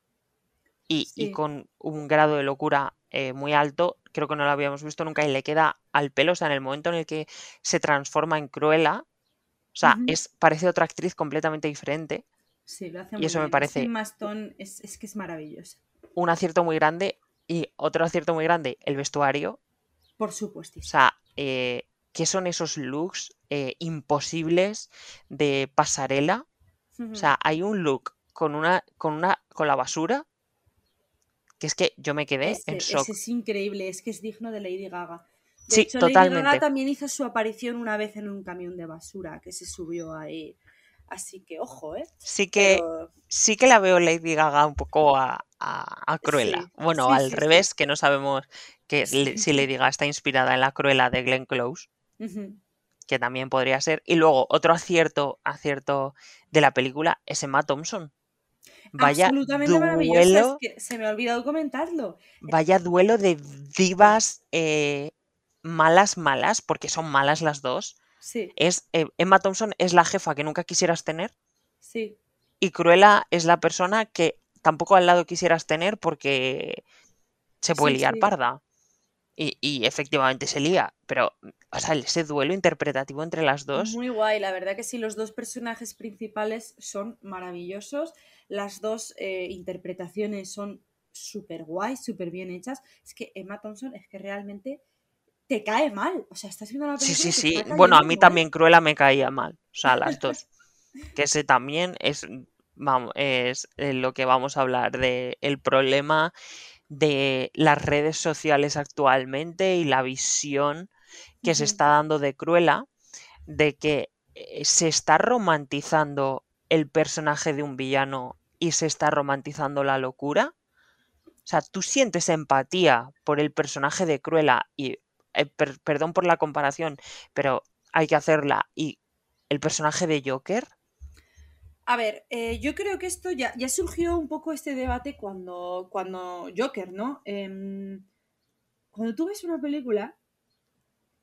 [SPEAKER 3] y, con un grado de locura eh, muy alto, creo que no lo habíamos visto nunca y le queda al pelo. O sea, en el momento en el que se transforma en Cruella, o sea, es, parece otra actriz completamente diferente.
[SPEAKER 1] Sí, lo hace
[SPEAKER 3] Y
[SPEAKER 1] muy
[SPEAKER 3] eso me
[SPEAKER 1] bien.
[SPEAKER 3] Parece
[SPEAKER 1] Emma Stone es, es que es maravillosa.
[SPEAKER 3] un acierto muy grande. Y otro acierto muy grande, el vestuario.
[SPEAKER 1] Por
[SPEAKER 3] O
[SPEAKER 1] supuestísimo.
[SPEAKER 3] sea, eh, ¿qué son esos looks eh, imposibles de pasarela? O sea, hay un look con una, con una, con la basura, que es que yo me quedé en
[SPEAKER 1] ese
[SPEAKER 3] shock.
[SPEAKER 1] es increíble, es que es digno de Lady Gaga. De
[SPEAKER 3] Sí,
[SPEAKER 1] hecho, Lady
[SPEAKER 3] totalmente.
[SPEAKER 1] Gaga también hizo su aparición una vez en un camión de basura que se subió ahí. Así que ojo, ¿eh?
[SPEAKER 3] Sí que,
[SPEAKER 1] Pero
[SPEAKER 3] sí que la veo Lady Gaga un poco a, a, a Cruella.
[SPEAKER 1] sí,
[SPEAKER 3] Bueno,
[SPEAKER 1] sí,
[SPEAKER 3] al
[SPEAKER 1] sí,
[SPEAKER 3] revés, que no sabemos que si. Lady Gaga está inspirada en la Cruella de Glenn Close, Que también podría ser. Y luego, otro acierto, acierto de la película es Emma Thompson. Vaya
[SPEAKER 1] Absolutamente es
[SPEAKER 3] duelo,
[SPEAKER 1] que se me ha olvidado comentarlo.
[SPEAKER 3] vaya duelo de divas eh, malas, malas, porque son malas las dos.
[SPEAKER 1] Sí,
[SPEAKER 3] Es, eh, Emma Thompson es la jefa que nunca quisieras tener
[SPEAKER 1] sí.
[SPEAKER 3] y Cruella es la persona que tampoco al lado quisieras tener porque se puede
[SPEAKER 1] Sí,
[SPEAKER 3] liar
[SPEAKER 1] sí.
[SPEAKER 3] parda. Y, y efectivamente se lía, pero o sea, ese duelo interpretativo entre las dos,
[SPEAKER 1] Muy guay, la verdad que sí, los dos personajes principales son maravillosos, las dos eh, interpretaciones son súper guay, súper bien hechas. Es que Emma Thompson es que realmente te cae mal. O sea, estás viendo la película.
[SPEAKER 3] Sí, sí, sí. Bueno, a mí
[SPEAKER 1] mal.
[SPEAKER 3] también Cruella me caía mal. O sea, las dos. (laughs) Que ese también es, vamos, es eh, lo que vamos a hablar de el problema de las redes sociales actualmente y la visión que se está dando de Cruella, de que eh, se está romantizando el personaje de un villano y se está romantizando la locura. O sea, tú sientes empatía por el personaje de Cruella y, eh, per- perdón por la comparación, pero hay que hacerla. Y el personaje de Joker,
[SPEAKER 1] A ver, eh, yo creo que esto ya, ya surgió un poco este debate cuando, cuando Joker, ¿no? Em, cuando tú ves una película,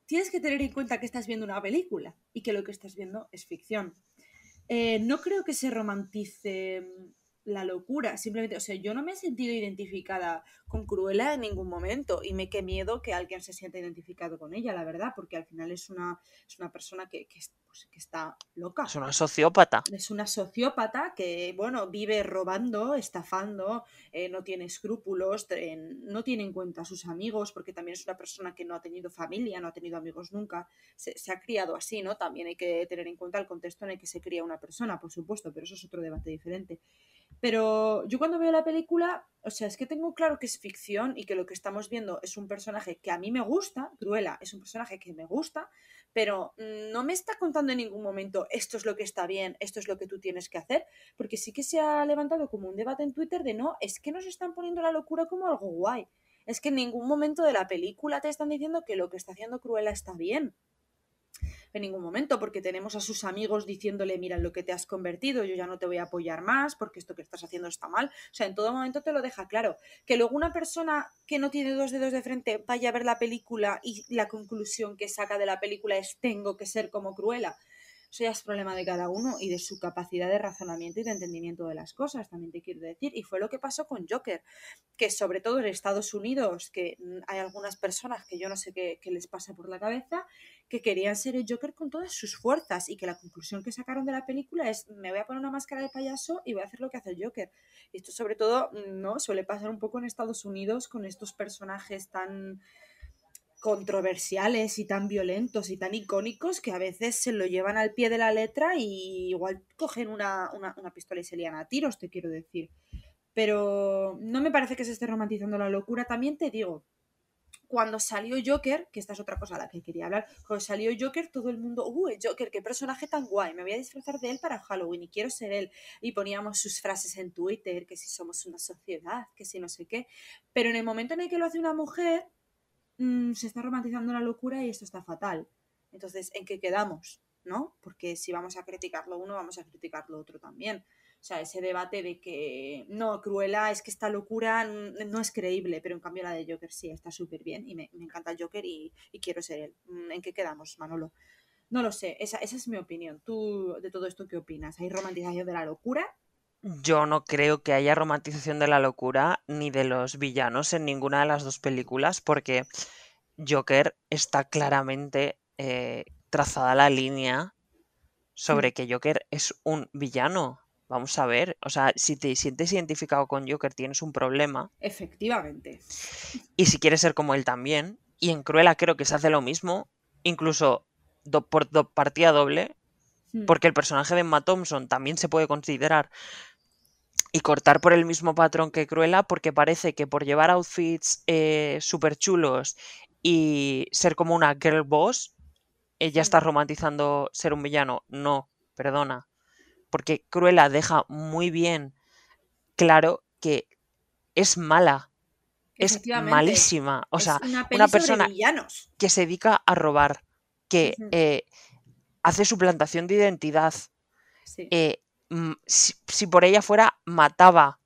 [SPEAKER 1] tienes que tener en cuenta que estás viendo una película y que lo que estás viendo es ficción. Eh, no creo que se romantice mm, la locura, simplemente, o sea, yo no me he sentido identificada con Cruella en ningún momento y me qué miedo que alguien se sienta identificado con ella, la verdad, porque al final es una, es una persona que, que es- pues, que está loca.
[SPEAKER 3] es una sociópata.
[SPEAKER 1] Es una sociópata que, bueno, vive robando, estafando, eh, no tiene escrúpulos, eh, no tiene en cuenta a sus amigos, porque también es una persona que no ha tenido familia, no ha tenido amigos nunca, se, se ha criado así, ¿no? También hay que tener en cuenta el contexto en el que se cría una persona, por supuesto, pero eso es otro debate diferente. Pero yo cuando veo la película, o sea, es que tengo claro que es ficción y que lo que estamos viendo es un personaje que a mí me gusta, Cruella es un personaje que me gusta, pero mm, no me está contando en ningún momento esto es lo que está bien, esto es lo que tú tienes que hacer, porque sí que se ha levantado como un debate en Twitter de no, es que nos están poniendo la locura como algo guay. Es que en ningún momento de la película te están diciendo que lo que está haciendo Cruella está bien. En ningún momento, porque tenemos a sus amigos diciéndole, mira lo que te has convertido, yo ya no te voy a apoyar más, porque esto que estás haciendo está mal. O sea, en todo momento te lo deja claro. Que luego una persona que no tiene dos dedos de frente vaya a ver la película y la conclusión que saca de la película es tengo que ser como Cruella. Eso ya es problema de cada uno y de su capacidad de razonamiento y de entendimiento de las cosas, también te quiero decir. Y fue lo que pasó con Joker, que sobre todo en Estados Unidos, que mm, hay algunas personas que yo no sé qué les pasa por la cabeza, que querían ser el Joker con todas sus fuerzas y que la conclusión que sacaron de la película es me voy a poner una máscara de payaso y voy a hacer lo que hace el Joker. Esto sobre todo mm, no suele pasar un poco en Estados Unidos con estos personajes tan controversiales y tan violentos y tan icónicos que a veces se lo llevan al pie de la letra y igual cogen una, una, una pistola y se lían a tiros, te quiero decir. Pero no me parece que se esté romantizando la locura. También te digo, cuando salió Joker, que esta es otra cosa a la que quería hablar, cuando salió Joker, todo el mundo, uh, Joker, qué personaje tan guay, me voy a disfrazar de él para Halloween y quiero ser él. Y poníamos sus frases en Twitter, que si somos una sociedad, que si no sé qué. Pero en el momento en el que lo hace una mujer, mmm, se está romantizando la locura y esto está fatal. Entonces, ¿en qué quedamos? ¿No? Porque si vamos a criticar lo uno, vamos a criticar lo otro también. O sea, ese debate de que no, Cruella, es que esta locura no es creíble, pero en cambio la de Joker sí, está súper bien y me, me, encanta el Joker y, y, quiero ser él. ¿En qué quedamos, Manolo? No lo sé, esa, esa es mi opinión. ¿Tú de todo esto qué opinas? ¿Hay romantización de la locura?
[SPEAKER 3] Yo no creo que haya romantización de la locura ni de los villanos en ninguna de las dos películas, porque Joker está claramente eh, trazada la línea sobre sí. que Joker es un villano. Vamos a ver, o sea, si te sientes identificado con Joker tienes un problema.
[SPEAKER 1] Efectivamente.
[SPEAKER 3] Y si quieres ser como él también. Y en Cruella creo que se hace lo mismo, incluso do, por do, partida doble,
[SPEAKER 1] Hmm.
[SPEAKER 3] porque el personaje de Emma Thompson también se puede considerar y cortar por el mismo patrón que Cruella, porque parece que por llevar outfits eh, súper chulos y ser como una girl boss, ella
[SPEAKER 1] Hmm.
[SPEAKER 3] está romantizando ser un villano. No, perdona porque Cruella deja muy bien claro que es mala, es malísima. O
[SPEAKER 1] es
[SPEAKER 3] sea,
[SPEAKER 1] una,
[SPEAKER 3] una persona que se dedica a robar, que eh, hace suplantación de identidad.
[SPEAKER 1] Sí.
[SPEAKER 3] eh, si, si por ella fuera, mataba.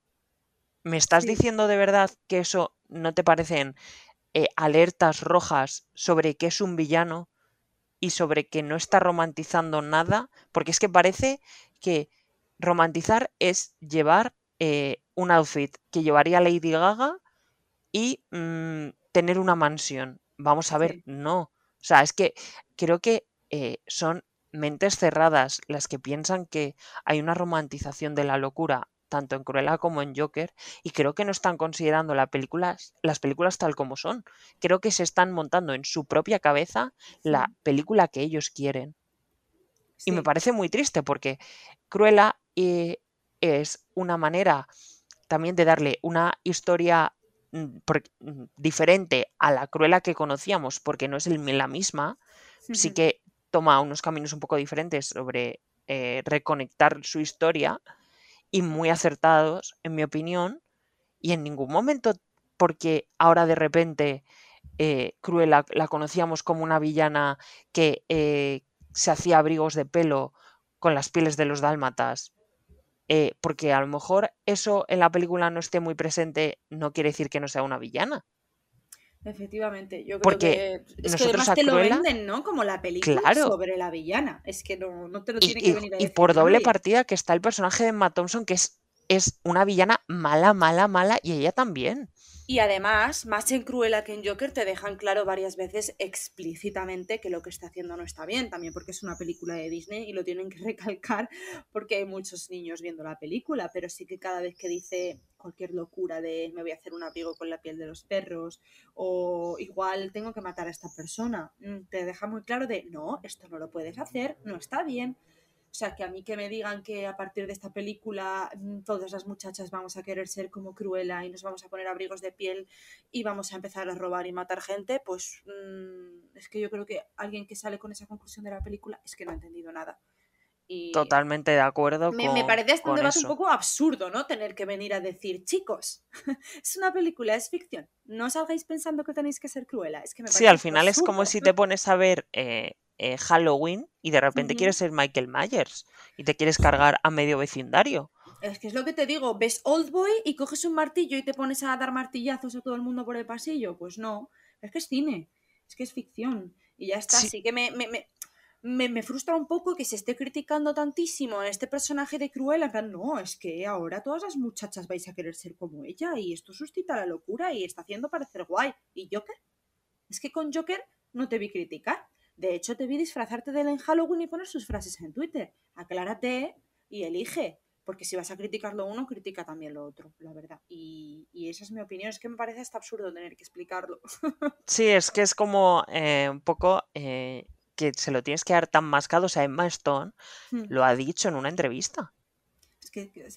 [SPEAKER 3] ¿Me estás
[SPEAKER 1] Sí.
[SPEAKER 3] diciendo de verdad que eso no te parecen eh, alertas rojas sobre que es un villano y sobre que no está romantizando nada? Porque es que parece que romantizar es llevar eh, un outfit que llevaría Lady Gaga y mm, tener una mansión. Vamos a ver,
[SPEAKER 1] Sí.
[SPEAKER 3] no. O sea, es que creo que eh, son mentes cerradas las que piensan que hay una romantización de la locura tanto en Cruella como en Joker, y creo que no están considerando la las películas tal como son. Creo que se están montando en su propia cabeza la película que ellos quieren. Y me parece muy triste porque Cruella eh, es una manera también de darle una historia mm, mm, diferente a la Cruella que conocíamos, porque no es la misma, sí. que toma unos caminos un poco diferentes sobre eh, reconectar su historia y muy acertados, en mi opinión, y en ningún momento porque ahora de repente eh, Cruella la conocíamos como una villana que eh, se hacía abrigos de pelo con las pieles de los dálmatas, porque a lo mejor eso en la película no esté muy presente, no quiere decir que no sea una villana.
[SPEAKER 1] Efectivamente, yo creo
[SPEAKER 3] Porque
[SPEAKER 1] que es que además te lo venden, ¿no? Como la película sobre la villana. Es que no, no te lo tiene que venir a decir.
[SPEAKER 3] Y por doble partida que está el personaje de Emma Thompson, que es, es una villana mala, mala, mala, y ella también.
[SPEAKER 1] Y además, más en Cruella que en Joker, te dejan claro varias veces explícitamente que lo que está haciendo no está bien, también porque es una película de Disney y lo tienen que (laughs) recalcar porque hay muchos niños viendo la película, pero sí que cada vez que dice cualquier locura de me voy a hacer un abrigo con la piel de los perros o igual tengo que matar a esta persona, mm, te deja muy claro de no, esto no lo puedes hacer, no está bien. O sea, que a mí que me digan que a partir de esta película mm, todas las muchachas vamos a querer ser como Cruella y nos vamos a poner abrigos de piel y vamos a empezar a robar y matar gente, pues mm, es que yo creo que alguien que sale con esa conclusión de la película es que no ha entendido nada.
[SPEAKER 3] Y Totalmente de acuerdo.
[SPEAKER 1] Me, me parece hasta un debate un poco absurdo, ¿no? Tener que venir a decir, chicos, (laughs) es una película, es ficción. No salgáis pensando que tenéis que ser cruela. Es que me
[SPEAKER 3] sí, al final es como si te pones a ver eh, eh, Halloween y de repente quieres ser Michael Myers y te quieres cargar a medio vecindario.
[SPEAKER 1] Es que es lo que te digo, ves Old Boy y coges un martillo y te pones a dar martillazos a todo el mundo por el pasillo. Pues no, es que es cine, es que es ficción. Y ya está, así que me, me, me, frustra un poco que se esté criticando tantísimo a este personaje de Cruella. En plan, no, es que ahora todas las muchachas vais a querer ser como ella y esto suscita la locura y está haciendo parecer guay. ¿Y Joker? Es que con Joker no te vi criticar. De hecho, te vi disfrazarte de él en Halloween y poner sus frases en Twitter. Aclárate y elige. Porque si vas a criticar lo uno, critica también lo otro, la verdad. Y, esa es mi opinión. Es que me parece hasta absurdo tener que explicarlo. (laughs)
[SPEAKER 3] Sí, es que es como eh, un poco eh, que se lo tienes que dar tan mascado. O sea, Emma Stone hmm. lo ha dicho en una entrevista.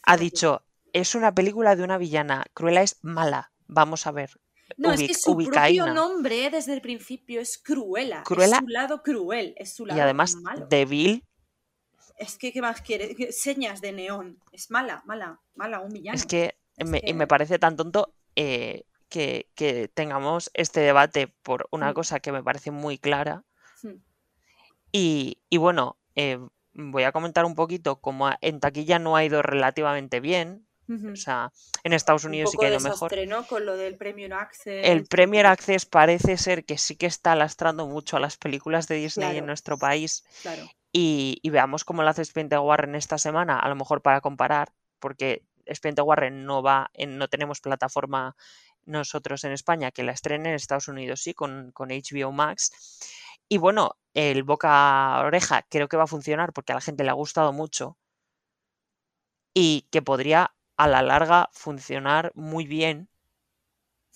[SPEAKER 3] ha dicho, es una película de una villana. Cruella es mala. Vamos a ver.
[SPEAKER 1] No, es que su propio nombre desde el principio es Cruella. Es su lado cruel, es su lado
[SPEAKER 3] Y además, débil.
[SPEAKER 1] Es que, ¿qué más quiere? Señas de neón. Es mala, mala, mala, un villano.
[SPEAKER 3] Es que, me, Y me parece tan tonto eh, que, tengamos este debate por una hmm. cosa que me parece muy clara. Hmm. Y, bueno, eh, voy a comentar un poquito cómo en taquilla no ha ido relativamente bien. O sea, en Estados Unidos sí que ha ido mejor.
[SPEAKER 1] Con lo del Premier Access.
[SPEAKER 3] El Premier Access parece ser que sí que está lastrando mucho a las películas de Disney en nuestro país.
[SPEAKER 1] Claro.
[SPEAKER 3] Y, veamos cómo lo hace Spencer Warren esta semana, a lo mejor para comparar, porque Spencer Warren no va, en, no tenemos plataforma nosotros en España que la estrene, en Estados Unidos sí, con, con HBO Max. Y bueno, el boca a oreja creo que va a funcionar porque a la gente le ha gustado mucho y que podría a la larga funcionar muy bien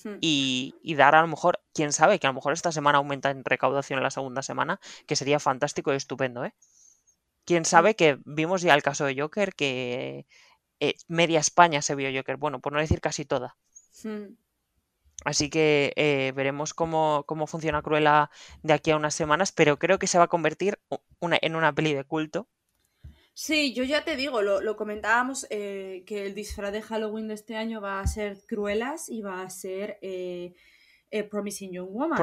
[SPEAKER 3] hmm. y, dar a lo mejor, quién sabe, que a lo mejor esta semana aumenta en recaudación en la segunda semana, que sería fantástico y estupendo, ¿eh? Quién hmm. sabe que vimos ya el caso de Joker, que eh, media España se vio Joker, bueno, por no decir casi toda. Hmm. Así que eh, veremos cómo, cómo, funciona Cruella de aquí a unas semanas, pero creo que se va a convertir una, en una peli de culto
[SPEAKER 1] Sí, yo ya te digo, lo, comentábamos, eh, que el disfraz de Halloween de este año va a ser Cruelas y va a ser eh, eh, Promising Young Woman.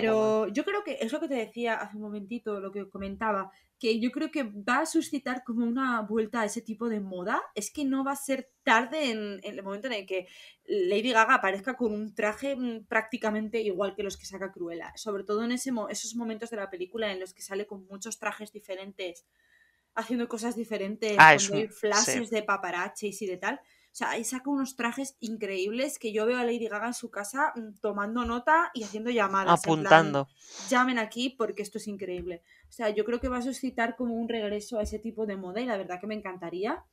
[SPEAKER 1] Pero yo creo que es lo que te decía hace un momentito, lo que comentaba, que yo creo que va a suscitar como una vuelta a ese tipo de moda. Es que no va a ser tarde en, el momento en el que Lady Gaga aparezca con un traje mm, prácticamente igual que los que saca Cruella. Sobre todo en ese, esos momentos de la película en los que sale con muchos trajes diferentes haciendo cosas diferentes, ah, hay flashes de paparazzis y de tal. O sea, ahí saca unos trajes increíbles que yo veo a Lady Gaga en su casa mm, tomando nota y haciendo llamadas.
[SPEAKER 3] Apuntando.
[SPEAKER 1] Llamen aquí porque esto es increíble. O sea, yo creo que va a suscitar como un regreso a ese tipo de moda y la verdad que me encantaría.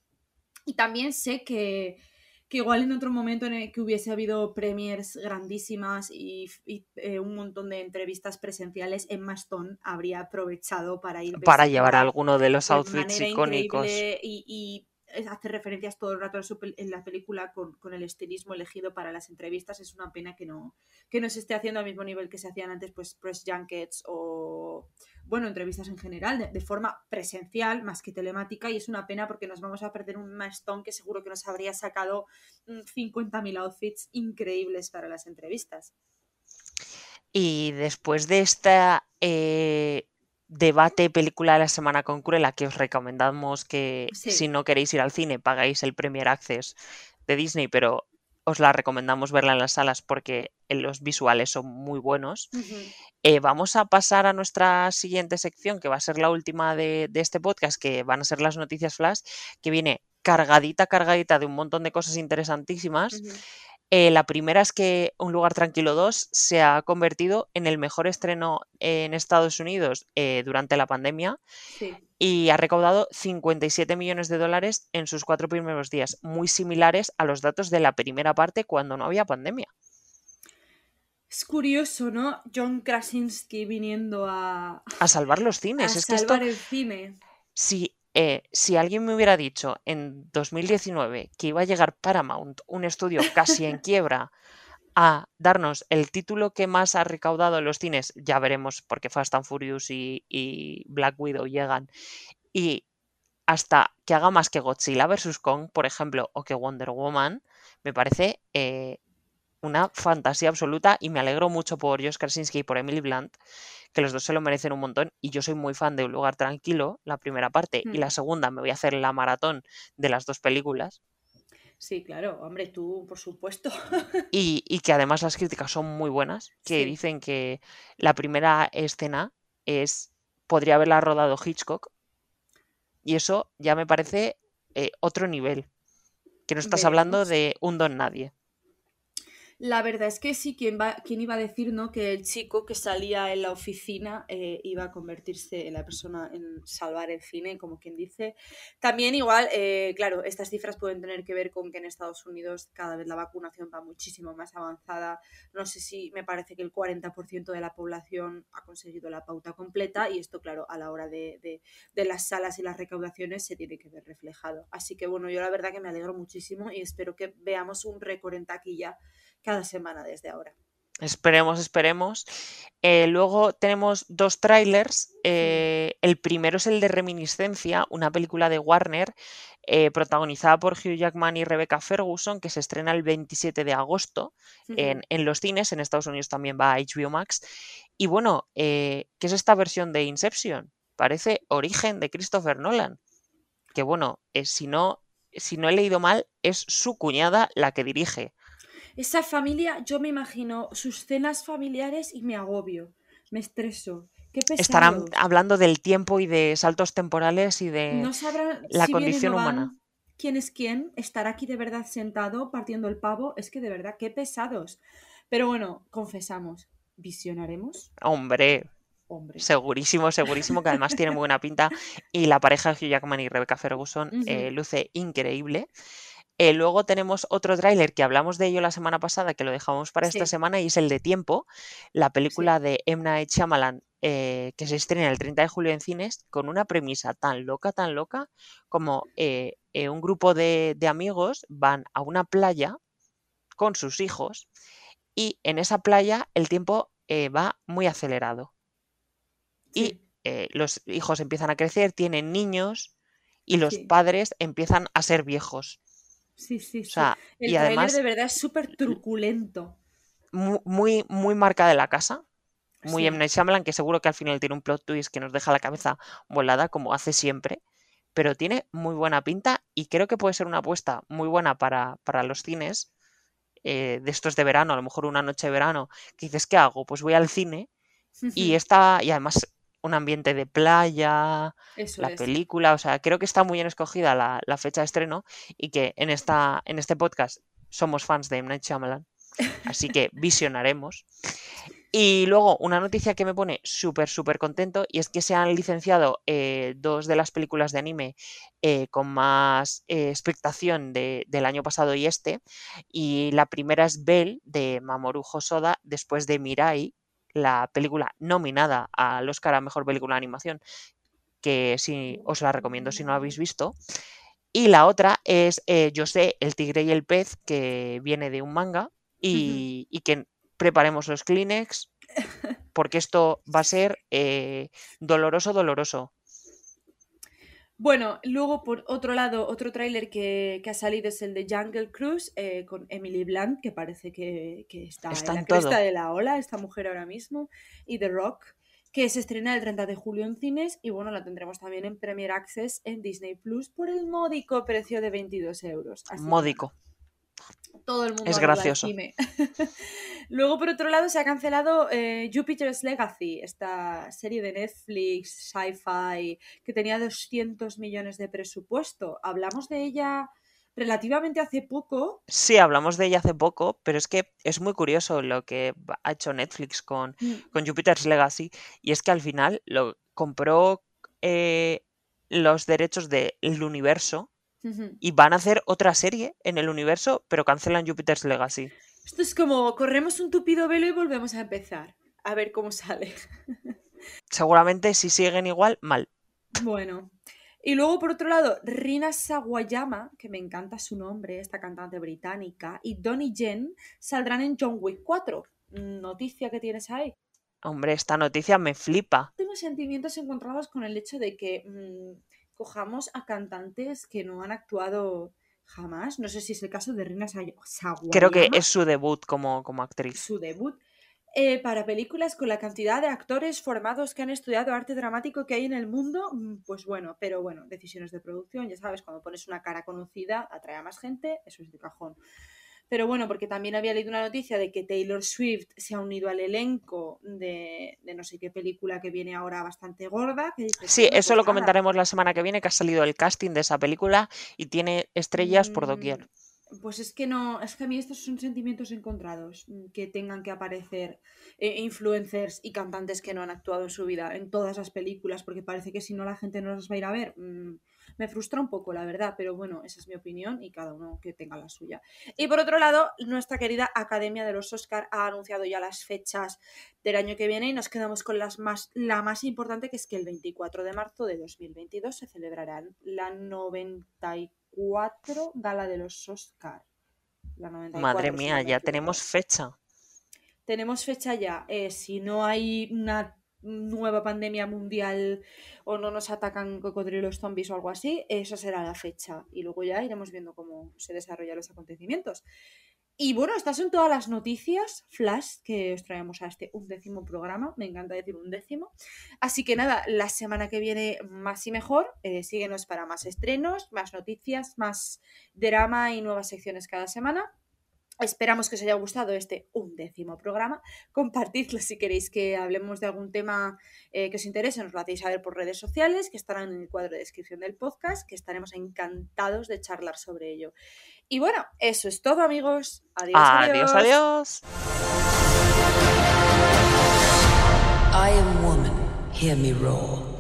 [SPEAKER 1] Y también sé que, que igual en otro momento en el que hubiese habido premiers grandísimas y, y, eh, un montón de entrevistas presenciales, Emma Stone habría aprovechado para ir
[SPEAKER 3] para llevar alguno de los outfits icónicos.
[SPEAKER 1] Y, y, hacer referencias todo el rato en la película con, con, el estilismo elegido para las entrevistas. Es una pena que no, que no se esté haciendo al mismo nivel que se hacían antes, pues press junkets o bueno, entrevistas en general, de, forma presencial más que telemática, y es una pena porque nos vamos a perder un Stone que seguro que nos habría sacado 50.000 mm, outfits increíbles para las entrevistas.
[SPEAKER 3] Y después de esta eh, debate película de la semana con Cruella, que os recomendamos que si no queréis ir al cine pagáis el Premier Access de Disney, pero os la recomendamos verla en las salas porque los visuales son muy buenos. Eh, vamos a pasar a nuestra siguiente sección, que va a ser la última de, este podcast, que van a ser las noticias flash, que viene cargadita, cargadita de un montón de cosas interesantísimas. Eh, la primera es que Un lugar tranquilo 2 se ha convertido en el mejor estreno en Estados Unidos eh, durante la pandemia y ha recaudado 57 millones de dólares en sus cuatro primeros días, muy similares a los datos de la primera parte cuando no había pandemia.
[SPEAKER 1] Es curioso, ¿no? John Krasinski viniendo a...
[SPEAKER 3] A salvar los cines.
[SPEAKER 1] A salvar el cine.
[SPEAKER 3] Sí, eh, si alguien me hubiera dicho en 2019 que iba a llegar Paramount, un estudio casi en quiebra, a darnos el título que más ha recaudado en los cines, ya veremos porque Fast and Furious y, Black Widow llegan, y hasta que haga más que Godzilla vs. Kong, por ejemplo, o que Wonder Woman, me parece eh, una fantasía absoluta y me alegro mucho por Josh Krasinski y por Emily Blunt, que los dos se lo merecen un montón y yo soy muy fan de Un lugar tranquilo, la primera parte, y la mm. segunda me voy a hacer la maratón de las dos películas.
[SPEAKER 1] Sí, claro, hombre, tú, por supuesto. (laughs)
[SPEAKER 3] Y, y que además las críticas son muy buenas, que dicen que la primera escena es podría haberla rodado Hitchcock, y eso ya me parece eh, otro nivel, que no estás hablando de un don nadie.
[SPEAKER 1] La verdad es que sí, ¿quién, va, quién iba a decir ¿no? que el chico que salía en la oficina eh, iba a convertirse en la persona en salvar el cine, como quien dice? También igual, eh, claro, estas cifras pueden tener que ver con que en Estados Unidos cada vez la vacunación va muchísimo más avanzada. No sé si me parece que el 40% de la población ha conseguido la pauta completa y esto, claro, a la hora de, de, de las salas y las recaudaciones se tiene que ver reflejado. Así que bueno, yo la verdad que me alegro muchísimo y espero que veamos un récord en taquilla cada semana desde ahora.
[SPEAKER 3] Esperemos, esperemos. Eh, luego tenemos dos trailers. Eh, el primero es el de Reminiscencia, una película de Warner eh, protagonizada por Hugh Jackman y Rebecca Ferguson, que se estrena el 27 de agosto en, en, los cines. En Estados Unidos también va a HBO Max. Y bueno, ¿qué es esta versión de Inception? Parece Origen de Christopher Nolan. Que bueno, si, no, si no he leído mal, es su cuñada la que dirige.
[SPEAKER 1] Esa familia, yo me imagino sus cenas familiares y me agobio, me estreso. Qué
[SPEAKER 3] Estarán hablando del tiempo y de saltos temporales y de la condición humana.
[SPEAKER 1] ¿Quién es quién? ¿Estar aquí de verdad sentado partiendo el pavo? Es que de verdad, qué pesados. Pero bueno, confesamos, ¿visionaremos?
[SPEAKER 3] Hombre, Hombre. Segurísimo, segurísimo, que además tiene muy buena pinta. (laughs) Y la pareja de Hugh Jackman y Rebecca Ferguson eh, luce increíble. Eh, luego tenemos otro tráiler que hablamos de ello la semana pasada, que lo dejamos para esta semana, y es el de Tiempo, la película de Emna Night eh, que se estrena el 30 de julio en cines, con una premisa tan loca, tan loca, como eh, un grupo de, amigos van a una playa con sus hijos, y en esa playa el tiempo va muy acelerado. Y los hijos empiezan a crecer, tienen niños, y los padres empiezan a ser viejos.
[SPEAKER 1] Sí, sí, sí. el y además, de verdad es súper truculento.
[SPEAKER 3] Muy, muy marca de la casa. Muy sí. M. Night que seguro que al final tiene un plot twist que nos deja la cabeza volada, como hace siempre. Pero tiene muy buena pinta y creo que puede ser una apuesta muy buena para, para los cines eh, de estos de verano, a lo mejor una noche de verano, que dices, ¿qué hago? Pues voy al cine y está, y además un ambiente de playa, la película, o sea, creo que está muy bien escogida la, fecha de estreno y que en, esta, en este podcast somos fans de M. Night Shyamalan, así que visionaremos. Y luego, una noticia que me pone súper, súper contento y es que se han licenciado eh, dos de las películas de anime eh, con más eh, expectación del año pasado y este. Y la primera es Bell de Mamoru Hosoda después de Mirai, la película nominada al Oscar a Mejor Película de Animación, que sí os la recomiendo si no la habéis visto. Y la otra es Yo sé, el tigre y el pez, que viene de un manga y, y que preparemos los Kleenex, porque esto va a ser eh, doloroso, doloroso.
[SPEAKER 1] Bueno, luego por otro lado, otro tráiler que, ha salido es el de Jungle Cruise eh, con Emily Blunt, que parece que, está, en la cresta de la ola, esta mujer ahora mismo, y The Rock, que se estrena el 30 de julio en cines y bueno, la tendremos también en Premier Access en Disney Plus por el módico precio de 22 euros.
[SPEAKER 3] módico
[SPEAKER 1] todo el mundo
[SPEAKER 3] es gracioso. (laughs)
[SPEAKER 1] Luego, por otro lado, se ha cancelado eh, Jupiter's Legacy, esta serie de Netflix, sci-fi, que tenía 200 millones de presupuesto. Hablamos de ella relativamente hace poco.
[SPEAKER 3] Sí, hablamos de ella hace poco, pero es que es muy curioso lo que ha hecho Netflix con, mm. con Jupiter's Legacy, y es que al final lo compró eh, los derechos del universo y van a hacer otra serie en el universo, pero cancelan Jupiter's Legacy.
[SPEAKER 1] Esto es como corremos un tupido velo y volvemos a empezar. A ver cómo sale. (laughs)
[SPEAKER 3] Seguramente si siguen igual, mal.
[SPEAKER 1] Bueno. Y luego, por otro lado, Rina Sawayama, que me encanta su nombre, esta cantante británica, y Donnie Jen saldrán en John Wick 4. Noticia que tienes ahí.
[SPEAKER 3] Hombre, esta noticia me flipa.
[SPEAKER 1] Tengo sentimientos encontrados con el hecho de que mm, cojamos a cantantes que no han actuado jamás. No sé si es el caso de Rina Sawayama.
[SPEAKER 3] Creo que es su debut como, como actriz.
[SPEAKER 1] Su debut. Eh, para películas con la cantidad de actores formados que han estudiado arte dramático que hay en el mundo, mm, pues bueno, pero bueno, decisiones de producción, ya sabes, cuando pones una cara conocida, atrae a más gente, eso es de cajón. Pero bueno, porque también había leído una noticia de que Taylor Swift se ha unido al elenco de, no sé qué película que viene ahora bastante gorda.
[SPEAKER 3] sí, eso lo comentaremos la semana que viene, que ha salido el casting de esa película y tiene estrellas por doquier.
[SPEAKER 1] Mm, pues es que no, es que a mí estos son sentimientos encontrados, mm, que tengan que aparecer eh, influencers y cantantes que no han actuado en su vida en todas las películas, porque parece que si no la gente no las va a ir a ver. Mm, me frustra un poco, la verdad, pero bueno, esa es mi opinión y cada uno que tenga la suya. Y por otro lado, nuestra querida Academia de los Oscar ha anunciado ya las fechas del año que viene y nos quedamos con las más, la más importante, que es que el 24 de marzo de 2022 se celebrará la 94 Gala de los Oscar.
[SPEAKER 3] Madre mía, ya tenemos fecha.
[SPEAKER 1] Tenemos fecha ya. Eh, si no hay una nueva pandemia mundial o no nos atacan cocodrilos zombies o algo así, esa será la fecha. Y luego ya iremos viendo cómo se desarrollan los acontecimientos. Y bueno, estas son todas las noticias flash que os traemos a este undécimo programa. Me encanta decir undécimo. Así que nada, la semana que viene más y mejor. Eh, síguenos para más estrenos, más noticias, más drama y nuevas secciones cada semana. Esperamos que os haya gustado este undécimo programa. Compartidlo si queréis que hablemos de algún tema eh, que os interese. Nos lo hacéis saber por redes sociales, que estarán en el cuadro de descripción del podcast, que estaremos encantados de charlar sobre ello. Y bueno, eso es todo, amigos. Adiós.
[SPEAKER 3] Adiós, adiós. I am woman. Hear me roar.